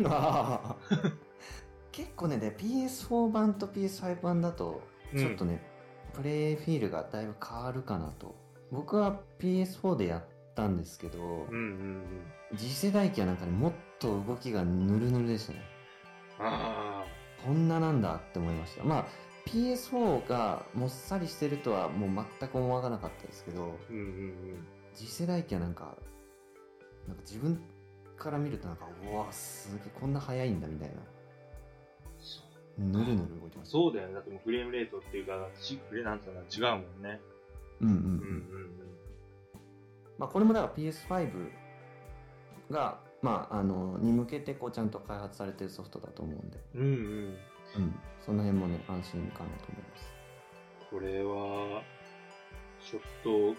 た。結構ね、で PS4 版と PS5 版だと、ちょっとね、プレイフィールがだいぶ変わるかなと。僕は PS4 でやったんですけど、うんうんうん。次世代機はなんかね、もっと動きがヌルヌルでしたね。あこんななんだって思いました。まあ、PS4 がもっさりしてるとはもう全く思わなかったですけど、あ。うんうんうん。次世代機はなんか、なんか自分から見るとなんか、うわ、すげえ、こんな速いんだみたいな。ぬるぬる動いてます。そうだよね。だってもうフレームレートっていうか、ちフレなんつうの違うもんね。うんうんう。うんうんんまあ、これもだから PS5 が、まあ、あの、に向けてこうちゃんと開発されてるソフトだと思うんで、うん。うんうん。うん。その辺もね、安心かなと思います。これは、ちょっと聞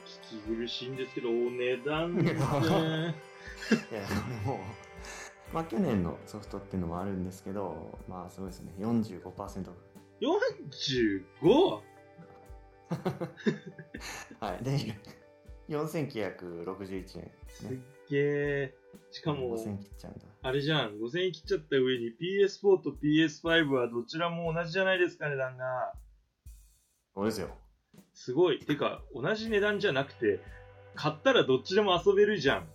き苦しいんですけど、お値段ですね。いや、もう、まあ、去年のソフトっていうのもあるんですけど、まあ、すごいですね。45%オフ。45? はい。で、4961円ですすっね。げえ。しかも、5000切っちゃうんだ。あれじゃん、5000円切っちゃった上に PS4 と PS5 はどちらも同じじゃないですか、値段が。そうですよ。すごい。てか、同じ値段じゃなくて、買ったらどっちでも遊べるじゃん。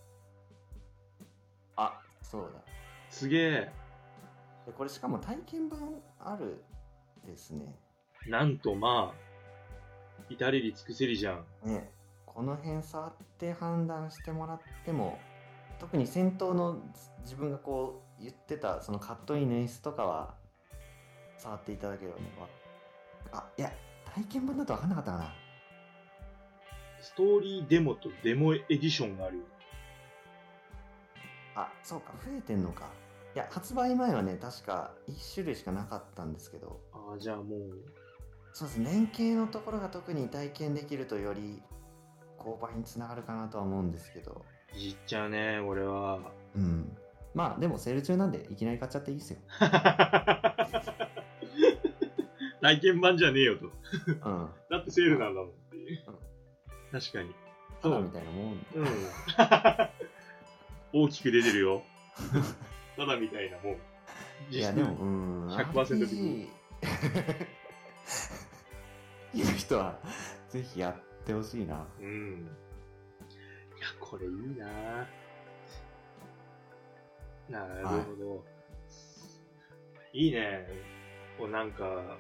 あ、そうだ。すげえ。でこれしかも体験版あるですね。なんとまあ、至れり尽くせりじゃん。ね、この辺触って判断してもらっても特に戦闘の自分がこう言ってたそのカットインの演出とかは触っていただければねわあいや体験版だと分かんなかったかな。ストーリーデモとデモエディションがある。よ。あそうか増えてんのか。いや発売前はね確か1種類しかなかったんですけど。ああ、じゃあもう、そうです。ね連携のところが特に体験できるとより購買につながるかなとは思うんですけどいっちゃうね、俺は。うんまあでもセール中なんでいきなり買っちゃっていいっすよ体験版じゃねえよと。うんだってセールなんだもんっていう。確かに。そう。みたいなもんうん。大きく出てるよ。ただみたいなもん。いやでも、うん、100% RPG いう人は、ぜひやってほしいな。うん。いや、これいいななるほど。い、いね。こうなんか、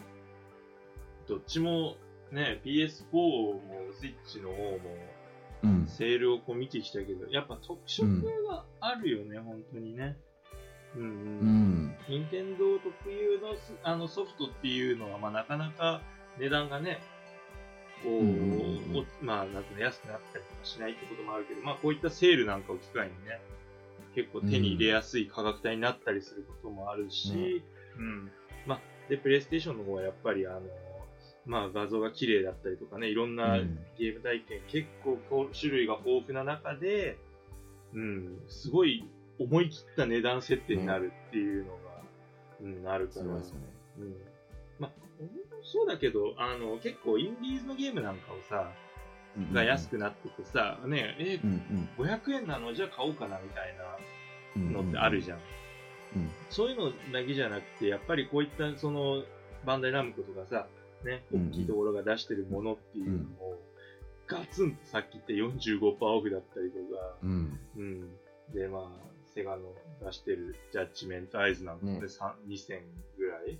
どっちも、ね、PS4 もスイッチの方も、うん。セールをこう見てきたけど、やっぱ特色があるよね、本当にね。うんううん。ん。任天堂特有のすあのソフトっていうのは、まあ、なかなか値段がね、こう、うんまあ、なんかね、安くなったりとかしないってこともあるけど、まあ、こういったセールなんかを機会にね、結構手に入れやすい価格帯になったりすることもあるし、ねうん。まあ、で、プレイステーションの方はやっぱり、あの、まあ、画像が綺麗だったりとかね、いろんなうんゲーム体験、結構こう種類が豊富な中で、うん、すごい思い切った値段設定になるっていうのが、うん、あるから。すごいですよね。うん。そうだけど、あの、結構インディーズのゲームなんかをさ、が安くなっててさ、ね、えう、ん500円なの？じゃあ買おうかなみたいうん。なのってあるじゃん。うん。そういうのだけじゃなくて、やっぱりこういった、その、バンダイナムコとかさ、ね、うんうん大きいところが出してるものっていうのを、ガツンとさっき言った45%オフだったりとか、うん。うん。で、まあ、セガの出してるジャッジメントアイズなんかでね3 2000ぐらい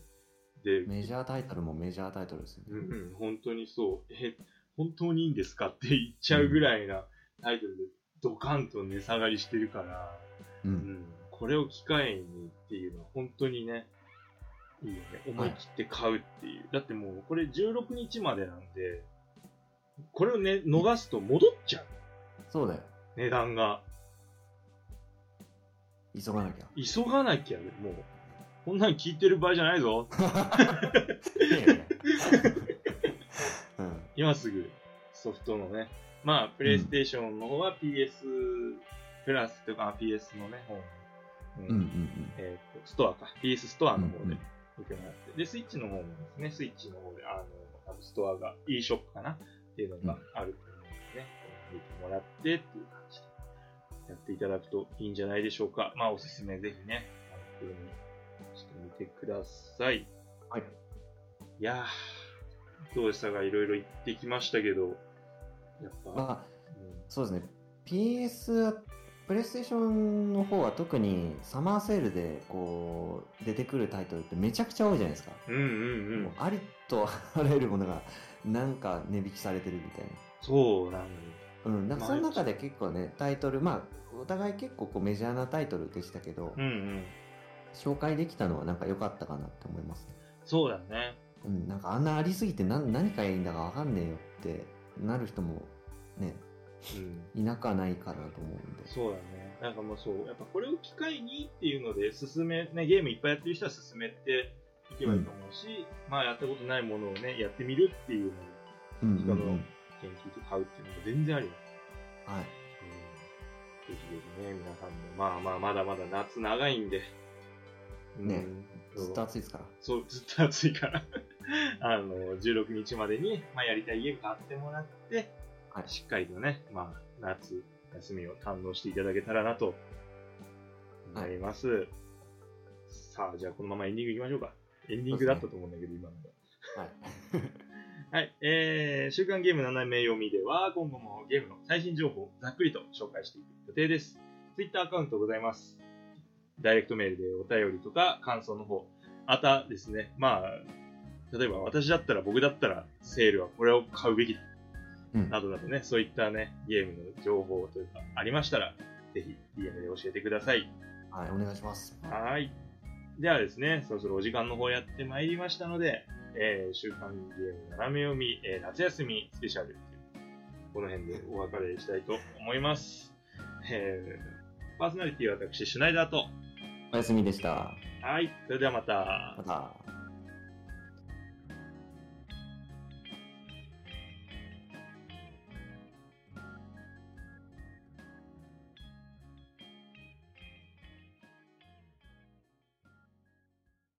で、メジャータイトルもメジャータイトルですよね。うんうん、本当にそう、え、本当にいいんですかって言っちゃうぐらいなタイトルでドカンと値下がりしてるから、う。うんん、これを機会にっていうのは本当にね、いいよね。思い切って買うっていう。だってもう、これ16日までなんで、これをね、逃すと戻っちゃう。そうだよ。値段が。急がなきゃ。急がなきゃ、もう。こんなん聞いてる場合じゃないぞ。今すぐソフトのね、まあ、プレイステーションの方は PS プラスとか PS のね、方の、うん。うんうんえっ、と、ストアか。PS ストアの方でうんうん。見てもらって。で、スイッチの方もですね、スイッチの方で、あの、ストアが、e ショップかな？っていうのがあると思うのでね、見てもらってっていう感じでやっていただくといいんじゃないでしょうか。まあ、おすすめぜひね、あの、みてください。はい。いやー、どうでしたかいろいろ言ってきましたけど、やっぱ、まあ、うんそうですね。PS、プレイステーションの方は特にサマーセールでこう出てくるタイトルってめちゃくちゃ多いじゃないですか。うんうんうん。ありとあらゆるものがなんか値引きされてるみたいな。そうなのよ。うん、なんかその中で結構ね、タイトル、まあ、お互い結構こうメジャーなタイトルでしたけど、うんうん。紹介できたのはなんか良かったかなって思いますね。そうだね。うん、なんかあんなありすぎて何何かいいんだかわかんねえよってなる人もね、うん。いなくはないかなと思うんで。そうだね。なんかもうそう、やっぱこれを機会にっていうので、進め、ね、ゲームいっぱいやってる人は進めていけばいいと思うし、まあやったことないものをね、やってみるっていうのをうんうん人のうん。研究と買うっていうのも全然あります。はい。うん。ぜひぜひね、皆さんも、まあまあまだまだ夏長いんで、うんねずっと暑いですから。そう、ずっと暑いから、あの、16日までに、まあ、やりたいゲーム買ってもらって、はいしっかりとね、まあ、夏、休みを堪能していただけたらなと、思います。さあ、じゃあこのままエンディングいきましょうか。エンディングだったと思うんだけど、今のが。はい。はい。えー、週刊ゲーム斜め読みでは、今後もゲームの最新情報をざっくりと紹介していく予定です。Twitter アカウントございます。ダイレクトメールでお便りとか感想の方。またですね、まあ、例えば私だったら僕だったらセールはこれを買うべきだ。うん。などなどね、そういったね、ゲームの情報というかありましたら、ぜひ DM で教えてください。はい、お願いします。はい。ではですね、そろそろお時間の方やってまいりましたので、えー、週刊ゲーム斜め読み、えー夏休みスペシャルこの辺でお別れしたいと思います。えー、パーソナリティは私、シュナイダーと、おやすみでした。はい、それではまたま。た。